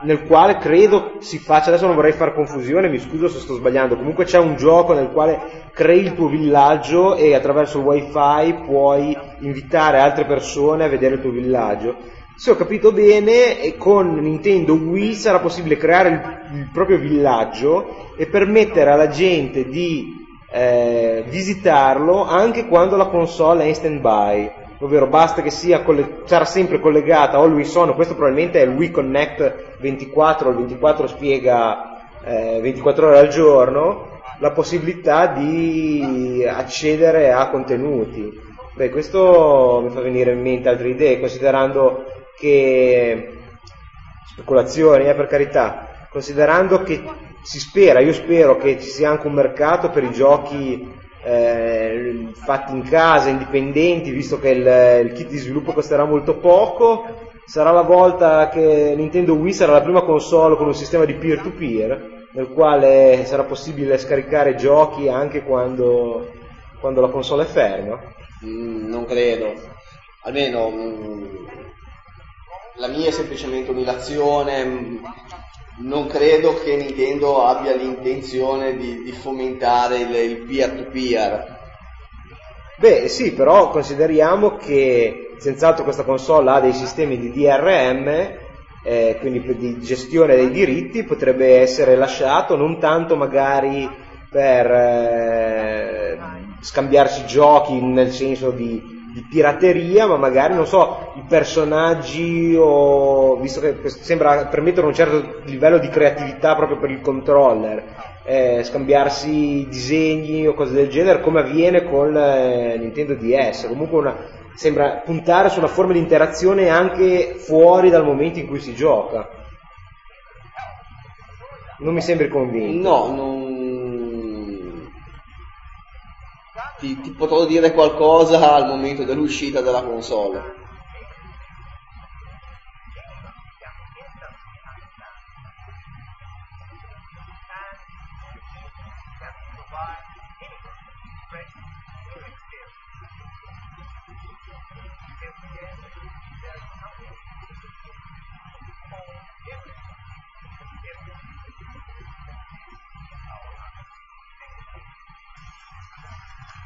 nel quale credo si faccia, adesso non vorrei fare confusione, mi scuso se sto sbagliando, comunque c'è un gioco nel quale crei il tuo villaggio e attraverso il wifi puoi invitare altre persone a vedere il tuo villaggio. Se ho capito bene, con Nintendo Wii sarà possibile creare il, il proprio villaggio e permettere alla gente di eh, visitarlo anche quando la console è in stand-by ovvero basta che sia coll- sarà sempre collegata always on, questo probabilmente è il Wii Connect 24, il 24 spiega eh, 24 ore al giorno, la possibilità di accedere a contenuti. Beh, questo mi fa venire in mente altre idee, considerando che speculazioni, eh, per carità, considerando che si spera, io spero che ci sia anche un mercato per i giochi eh, fatti in casa, indipendenti, visto che il, il kit di sviluppo costerà molto poco, sarà la volta che Nintendo Wii sarà la prima console con un sistema di peer-to-peer, nel quale sarà possibile scaricare giochi anche quando, quando la console è ferma. Mm, non credo. Almeno mm, la mia è semplicemente un'ilazione. mm, Non credo che Nintendo abbia l'intenzione di, di fomentare il, il peer-to-peer. Beh, sì, però consideriamo che senz'altro questa console ha dei sistemi di DRM, eh, quindi di gestione dei diritti, potrebbe essere lasciato non tanto magari per eh, scambiarsi giochi nel senso di, di pirateria, ma magari, non so, i personaggi o, visto che sembra permettere un certo livello di creatività proprio per il controller, eh, scambiarsi disegni o cose del genere come avviene con eh, Nintendo DS, comunque una, sembra puntare su una forma di interazione anche fuori dal momento in cui si gioca. Non mi sembri convinto. No, non... Ti, ti potrò dire qualcosa al momento dell'uscita della console.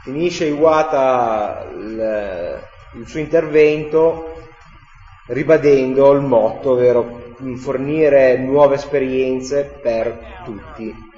Finisce Iwata il, il suo intervento ribadendo il motto, ovvero fornire nuove esperienze per tutti.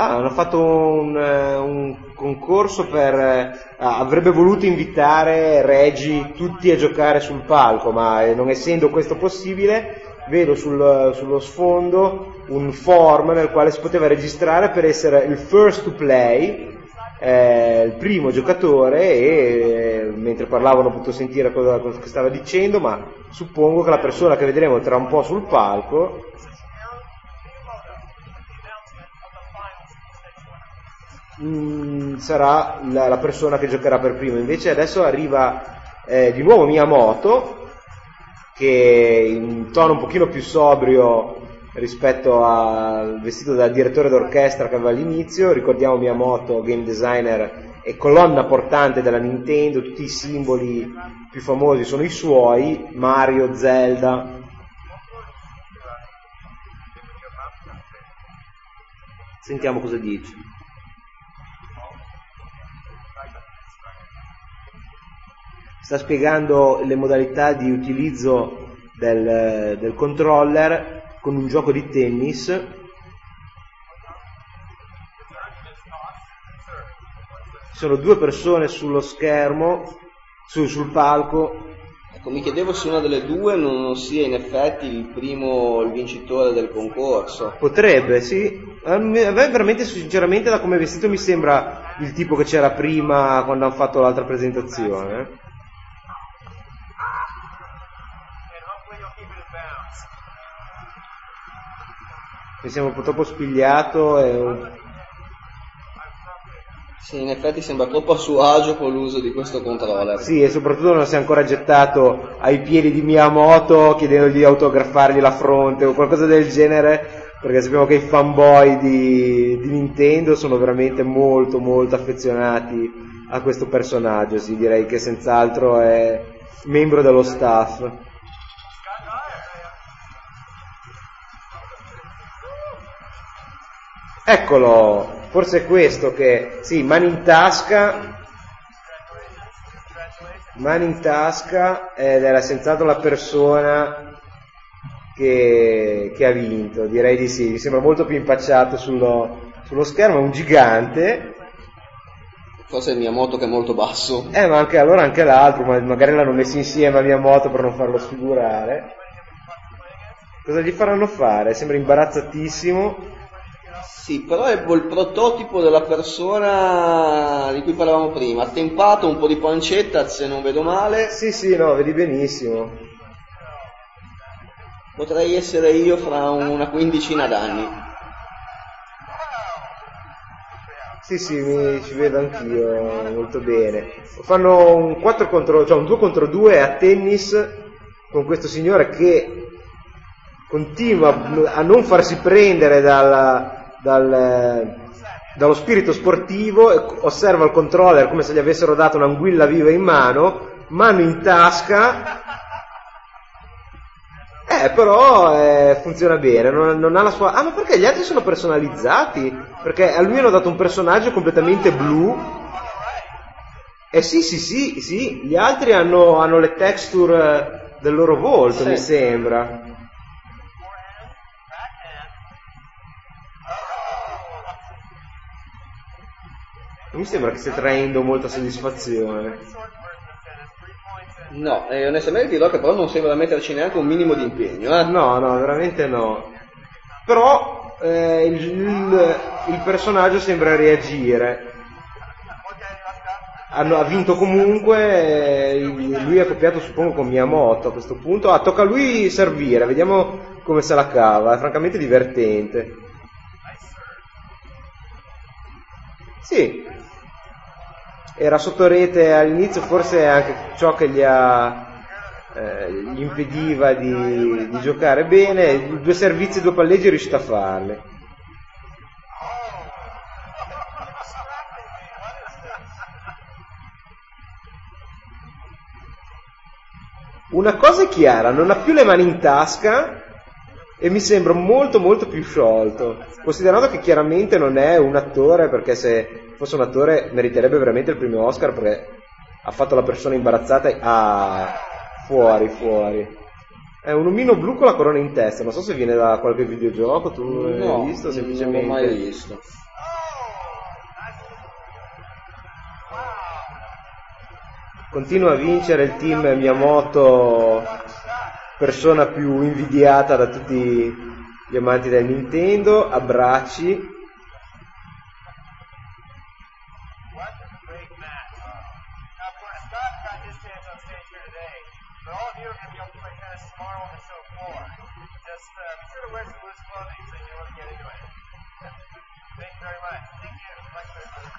Ah, hanno fatto un, eh, un concorso per... eh, ah, avrebbe voluto invitare Regi tutti a giocare sul palco, ma eh, non essendo questo possibile, vedo sul- sullo sfondo un form nel quale si poteva registrare per essere il first to play, eh, il primo giocatore e mentre parlavo non ho potuto sentire cosa, cosa stava dicendo, ma suppongo che la persona che vedremo tra un po' sul palco mh, sarà la, la, persona che giocherà per primo. Invece adesso arriva eh, di nuovo Miyamoto, che in tono un pochino più sobrio rispetto al vestito da direttore d'orchestra che aveva all'inizio, ricordiamo Miyamoto, game designer e colonna portante della Nintendo, tutti i simboli più famosi sono i suoi, Mario, Zelda. Sentiamo cosa dice. Sta spiegando le modalità di utilizzo del, del controller con un gioco di tennis sono due persone sullo schermo, su- sul palco. Ecco, mi chiedevo se una delle due non sia in effetti il primo, il vincitore del concorso. Potrebbe, sì. A me a me veramente, sinceramente, da come è vestito mi sembra il tipo che c'era prima quando hanno fatto l'altra presentazione. Mi sembra un po' troppo spigliato e Sì, in effetti sembra troppo a suo agio con l'uso di questo controller. Sì, e soprattutto non si è ancora gettato ai piedi di Miyamoto chiedendogli di autografargli la fronte o qualcosa del genere, perché sappiamo che i fanboy di, di Nintendo sono veramente molto molto affezionati a questo personaggio, sì, direi che senz'altro è membro dello staff. Eccolo, forse è questo che, sì, mani in tasca, mani in tasca ed era senz'altro la persona che, che ha vinto, direi di sì, mi sembra molto più impacciato sullo, sullo schermo, è un gigante, Forse è il Miyamoto che è molto basso. eh ma anche allora anche l'altro, ma magari l'hanno messo insieme a Miyamoto per non farlo sfigurare. Cosa gli faranno fare? Sembra imbarazzatissimo. Sì, però è il prototipo della persona di cui parlavamo prima. Attempato, un po' di pancetta, se non vedo male. Sì, sì, no, vedi benissimo. Potrei essere io fra una quindicina d'anni. Sì, sì, mi, ci vedo anch'io molto bene. Fanno un 4 contro, cioè un 2 contro 2 a tennis con questo signore che continua a non farsi prendere dal- dal- dallo spirito sportivo, e osserva il controller come se gli avessero dato un'anguilla viva in mano, mano in tasca. Eh, però eh, funziona bene, non, non ha la sua... Ah, ma perché gli altri sono personalizzati? Perché a lui hanno dato un personaggio completamente blu. Eh sì, sì, sì, sì, gli altri hanno, hanno le texture del loro volto, Sì. mi sembra. Mi sembra che stia traendo molta soddisfazione. No, e onestamente dirò che però non sembra metterci neanche un minimo di impegno. Eh? No, no, veramente no. Però eh, il, il- il personaggio sembra reagire. Hanno- ha vinto comunque, eh, lui è accoppiato suppongo con Miyamoto a questo punto. Ah, tocca a lui servire, vediamo come se la cava, è francamente divertente. Sì, era sotto rete all'inizio, forse è anche ciò che gli, ha, eh, gli impediva di, di giocare bene. Due servizi e due palleggi è riuscito a farli. Una cosa è chiara, non ha più le mani in tasca e mi sembra molto molto più sciolto, considerato che chiaramente non è un attore, perché se fosse un attore meriterebbe veramente il primo Oscar perché ha fatto la persona imbarazzata ah, fuori, fuori. È un omino blu con la corona in testa, non so se viene da qualche videogioco, tu l'hai No, visto non semplicemente. l'ho mai visto. Continua a vincere il team Miyamoto, persona più invidiata da tutti gli amanti del Nintendo, abbracci. But all of you are going to be able to play tennis tomorrow on the show floor. Just uh, be sure to wear some loose clothing so you know to get into it. Thank you very much. Thank you. Thank you very much.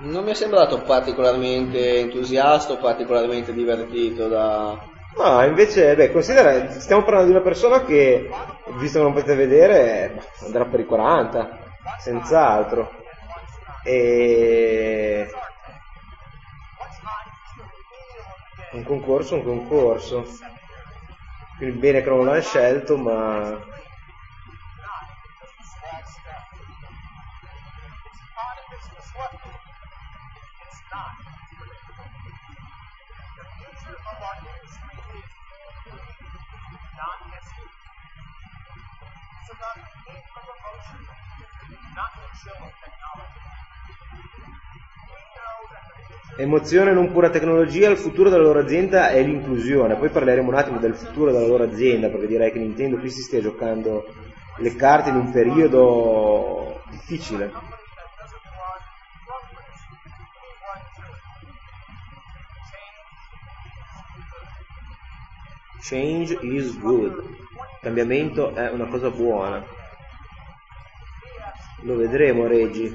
Non mi è sembrato particolarmente entusiasta o particolarmente divertito da... No, invece, beh, considera, stiamo parlando di una persona che, visto che non potete vedere, andrà per i 40, senz'altro. E... un concorso, un concorso. Quindi bene che non l'hanno scelto, ma... It's about the promotion, not the technology. Emozione non pura tecnologia, il futuro della loro azienda è l'inclusione. Poi parleremo un attimo del futuro della loro azienda, perché direi che Nintendo qui si stia giocando le carte in un periodo difficile. change is good. Cambiamento è una cosa buona. Lo vedremo, Reggi.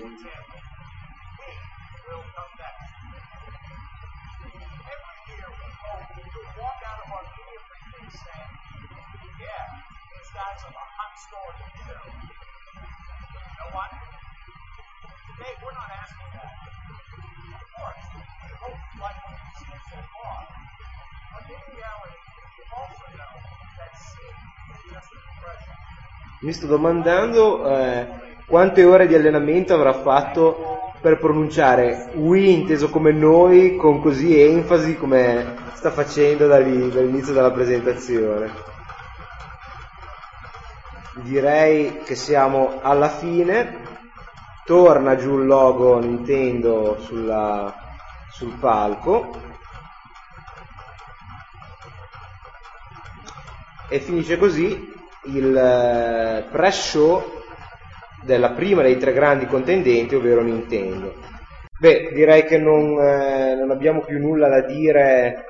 Story to share. You know what? Today we're not asking that. Of course, we hope you like what you've seen so far. But in reality, you also know that seeing is just an impression. Mi sto domandando eh, quante ore di allenamento avrà fatto per pronunciare Wii inteso come noi con così enfasi come sta facendo dall'i- dall'inizio della presentazione. Direi che siamo alla fine. Torna giù il logo Nintendo sulla- sul palco. E finisce così il eh, press show della prima dei tre grandi contendenti, ovvero Nintendo. Beh, direi che non, eh, non abbiamo più nulla da dire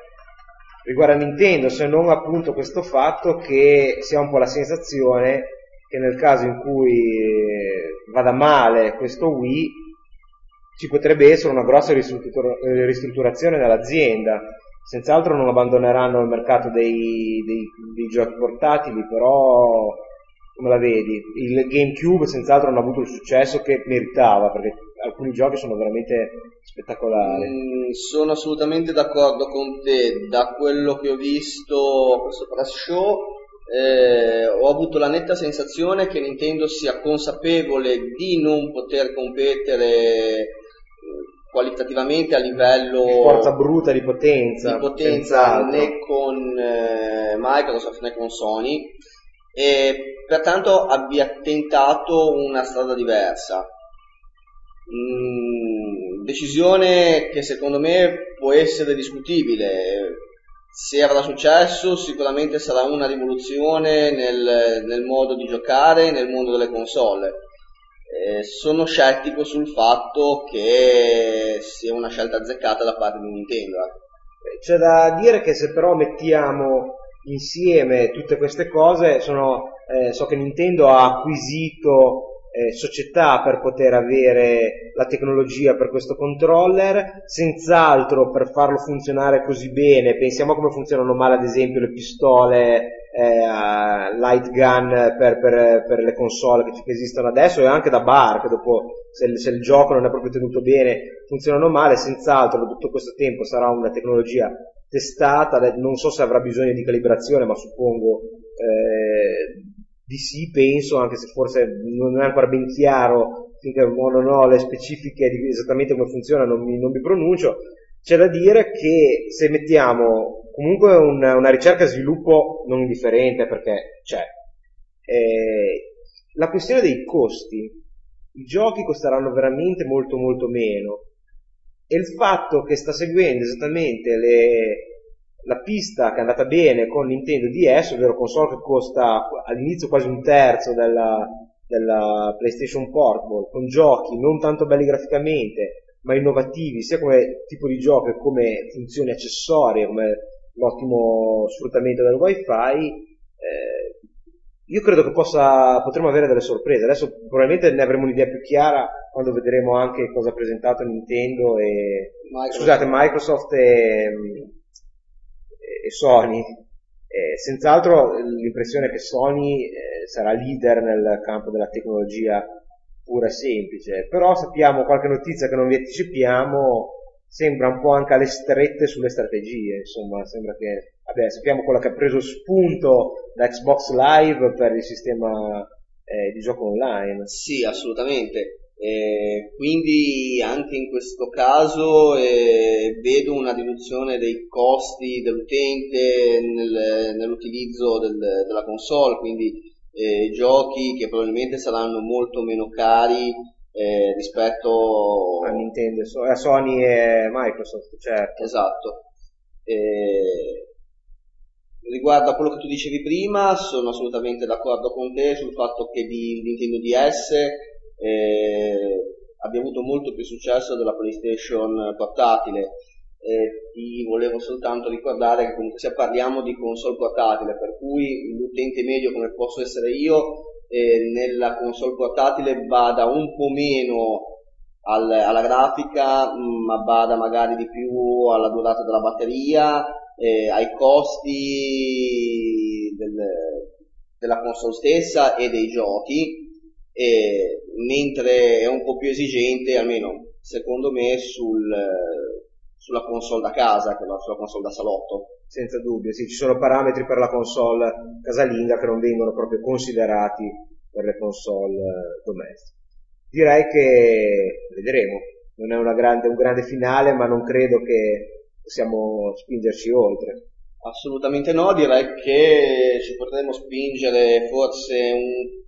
riguardo a Nintendo, se non appunto questo fatto che si ha un po' la sensazione che nel caso in cui eh, vada male questo Wii ci potrebbe essere una grossa ristruttur- eh, ristrutturazione dell'azienda. Senz'altro non abbandoneranno il mercato dei, dei- dei giochi portatili, però come la vedi? Il GameCube senz'altro non ha avuto il successo che meritava, perché alcuni giochi sono veramente spettacolari. Mm, sono assolutamente d'accordo con te. Da quello che ho visto questo press show, eh, ho avuto la netta sensazione che Nintendo sia consapevole di non poter competere eh, qualitativamente a livello Di forza bruta, di potenza. di potenza né con eh, Microsoft né con Sony e pertanto abbia tentato una strada diversa. Mm, decisione che secondo me può essere discutibile. Se avrà successo, sicuramente sarà una rivoluzione nel, nel modo di giocare, nel mondo delle console. Eh, sono scettico sul fatto che sia una scelta azzeccata da parte di Nintendo. eh. C'è da dire che se però mettiamo insieme tutte queste cose, sono, eh, so che Nintendo ha acquisito eh, società per poter avere la tecnologia per questo controller, senz'altro per farlo funzionare così bene, pensiamo a come funzionano male ad esempio le pistole eh, light gun per, per- per le console che, che esistono adesso e anche da bar, che dopo se se il gioco non è proprio tenuto bene funzionano male, senz'altro tutto questo tempo sarà una tecnologia testata, non so se avrà bisogno di calibrazione, ma suppongo eh, di sì, penso, anche se forse non è ancora ben chiaro, finché non ho le specifiche di esattamente come funziona, non mi, non mi pronuncio. C'è da dire che se mettiamo comunque una, una ricerca e sviluppo non indifferente, perché c'è, eh, la questione dei costi, i giochi costeranno veramente molto molto meno. E il fatto che sta seguendo esattamente le- la pista che è andata bene con Nintendo DS, ovvero console che costa all'inizio quasi un terzo della, della PlayStation Portable, con giochi non tanto belli graficamente, ma innovativi, sia come tipo di gioco che come funzioni accessorie, come l'ottimo sfruttamento del wifi, eh, io credo che possa, potremo avere delle sorprese. Adesso probabilmente ne avremo un'idea più chiara quando vedremo anche cosa ha presentato Nintendo e Microsoft. scusate, Microsoft e, e Sony. Eh, senz'altro l'impressione è che Sony eh, sarà leader nel campo della tecnologia pura e semplice, però sappiamo qualche notizia che non vi anticipiamo, sembra un po' anche alle strette sulle strategie, insomma, sembra che, vabbè, sappiamo quello che ha preso spunto da Xbox Live per il sistema eh, di gioco online. Sì, assolutamente. Eh, quindi anche in questo caso eh, vedo una riduzione dei costi dell'utente nel, nell'utilizzo del, della console, quindi eh, giochi che probabilmente saranno molto meno cari eh, rispetto a Nintendo, a Sony e Microsoft, certo. Esatto. Riguardo a quello che tu dicevi prima, sono assolutamente d'accordo con te sul fatto che di Nintendo DS abbia avuto molto più successo della PlayStation portatile. Eh, ti volevo soltanto ricordare che comunque se parliamo di console portatile, per cui l'utente medio come posso essere io, eh, nella console portatile vada un po' meno al, alla grafica, ma vada magari di più alla durata della batteria, eh, ai costi del, della console stessa e dei giochi, eh, mentre è un po' più esigente, almeno secondo me, sul, sulla console da casa che sulla console da salotto. Senza dubbio, sì, ci sono parametri per la console casalinga che non vengono proprio considerati per le console domestiche. Direi che vedremo, non è grande, un grande finale, ma non credo che possiamo spingerci oltre. Assolutamente no, direi che ci potremmo spingere forse un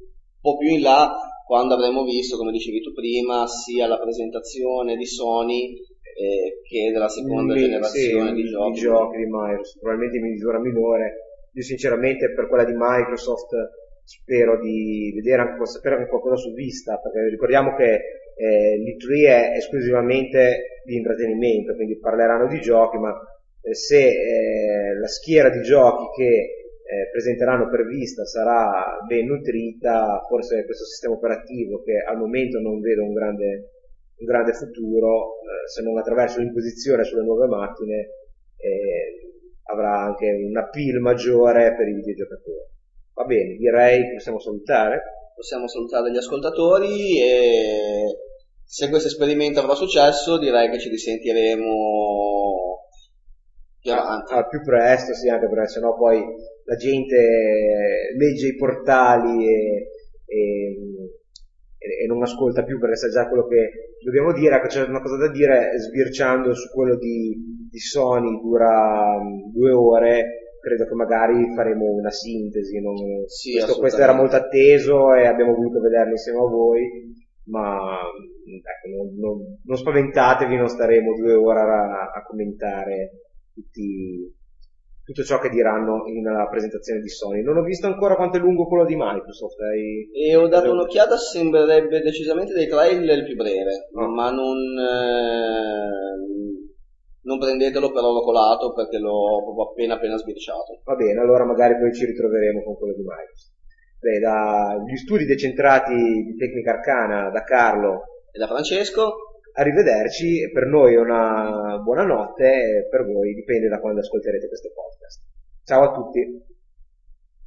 po' più in là quando avremo visto, come dicevi tu prima, sia la presentazione di Sony eh, che della seconda Mi, generazione sì, di giochi. Di giochi di Microsoft, probabilmente in misura minore. Io sinceramente per quella di Microsoft spero di vedere anche, spero anche qualcosa su Vista, perché ricordiamo che eh, l'E3 è esclusivamente di intrattenimento, quindi parleranno di giochi, ma eh, se eh, la schiera di giochi che eh, presenteranno per Vista sarà ben nutrita, forse questo sistema operativo che al momento non vedo un grande, un grande futuro, eh, se non attraverso l'imposizione sulle nuove macchine, eh, avrà anche un appeal maggiore per i videogiocatori. Va bene, direi che possiamo salutare. Possiamo salutare gli ascoltatori e se questo esperimento avrà successo direi che ci risentiremo Ah, più presto, sì, anche perché sennò poi la gente legge i portali e, e, e, non ascolta più perché sa già quello che dobbiamo dire. Ecco, c'è una cosa da dire, sbirciando su quello di, di Sony, dura um, due ore, credo che magari faremo una sintesi. Non... Sì, questo, questo, era molto atteso e abbiamo voluto vederlo insieme a voi, ma ecco, non, non, non, spaventatevi, non staremo due ore a, a commentare tutti, tutto ciò che diranno nella presentazione di Sony. Non ho visto ancora quanto è lungo quello di Microsoft. Hai... E ho dato un'occhiata, sembrerebbe decisamente dei trailer il più breve, oh. ma non... Eh non prendetelo per oro colato perché l'ho proprio appena appena sbirciato. Va bene, allora magari poi ci ritroveremo con quello di Microsoft. Beh, dagli studi decentrati di tecnica arcana da Carlo e da Francesco. Arrivederci, per noi è una buona notte, per voi dipende da quando ascolterete questo podcast. Ciao a tutti.